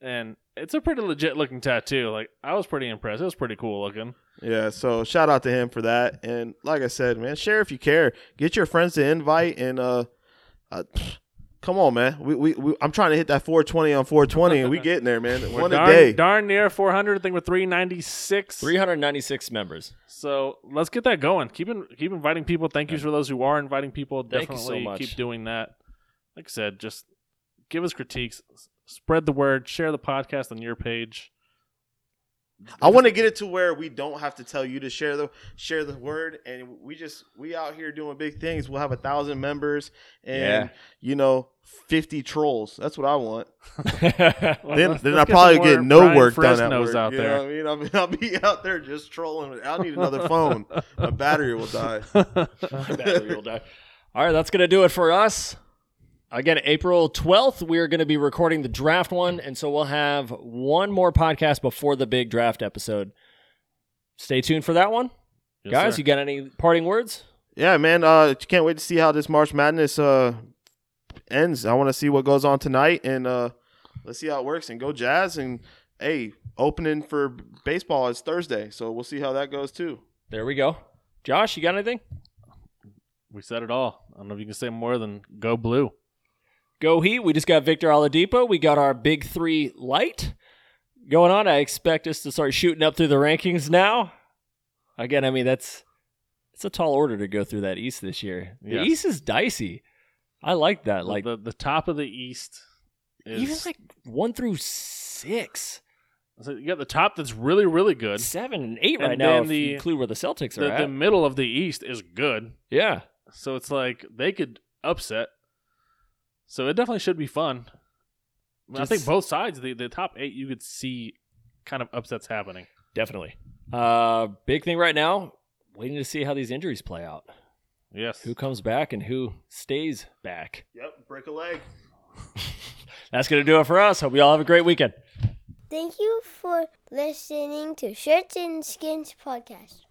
And it's a pretty legit looking tattoo. Like I was pretty impressed. It was pretty cool looking. Yeah, so shout out to him for that. And like I said, man, share if you care. Get your friends to invite and uh, uh come on, man. We, we, we I'm trying to hit that 420 on 420 and we getting there, man. We're One a darn, day. darn near 400. I think we're 396. 396 members. So let's get that going. Keep in, keep inviting people. Thank you for those who are inviting people. Thank you so Definitely much. keep doing that. Like I said, just give us critiques, spread the word, share the podcast on your page. I want to get it to where we don't have to tell you to share the share the word, and we just we out here doing big things. We'll have a thousand members and Yeah. you know 50 trolls. That's what I want. Well, then let's- then I probably some get no Brian work done at Fresnos work. out you there. know what I mean? I'll be, I'll be out there just trolling. I'll need another phone. My battery will die. My Battery will die. All right, that's going to do it for us. Again, April 12th, we're going to be recording the draft one. And so we'll have one more podcast before the big draft episode. Stay tuned for that one. Yes, Guys, sir. you got any parting words? Yeah, man. Uh, can't wait to see how this March Madness uh ends. I want to see what goes on tonight, and uh, let's see how it works. And go Jazz. And hey, opening for baseball is Thursday, so we'll see how that goes too. There we go. Josh, you got anything? we said it all. I don't know if you can say more than go blue. Go Heat. We just got Victor Oladipo. We got our big three light going on. I expect us to start shooting up through the rankings now. Again, I mean that's it's a tall order to go through that East this year. The Yes. East is dicey. I like that. Like the the top of the East is even like one through six, so you got the top that's really really good. seven, and eight And right now. the- you include where the Celtics are The, at. the middle of the East is good. yeah, So it's like they could upset. So it definitely should be fun. I think both sides, the, the top eight, you could see kind of upsets happening. Definitely. Uh, big thing right now, waiting to see how these injuries play out. Yes. Who comes back and who stays back. Yep, break a leg. That's going to do it for us. Hope you all have a great weekend. Thank you for listening to Shirts and Skins podcast.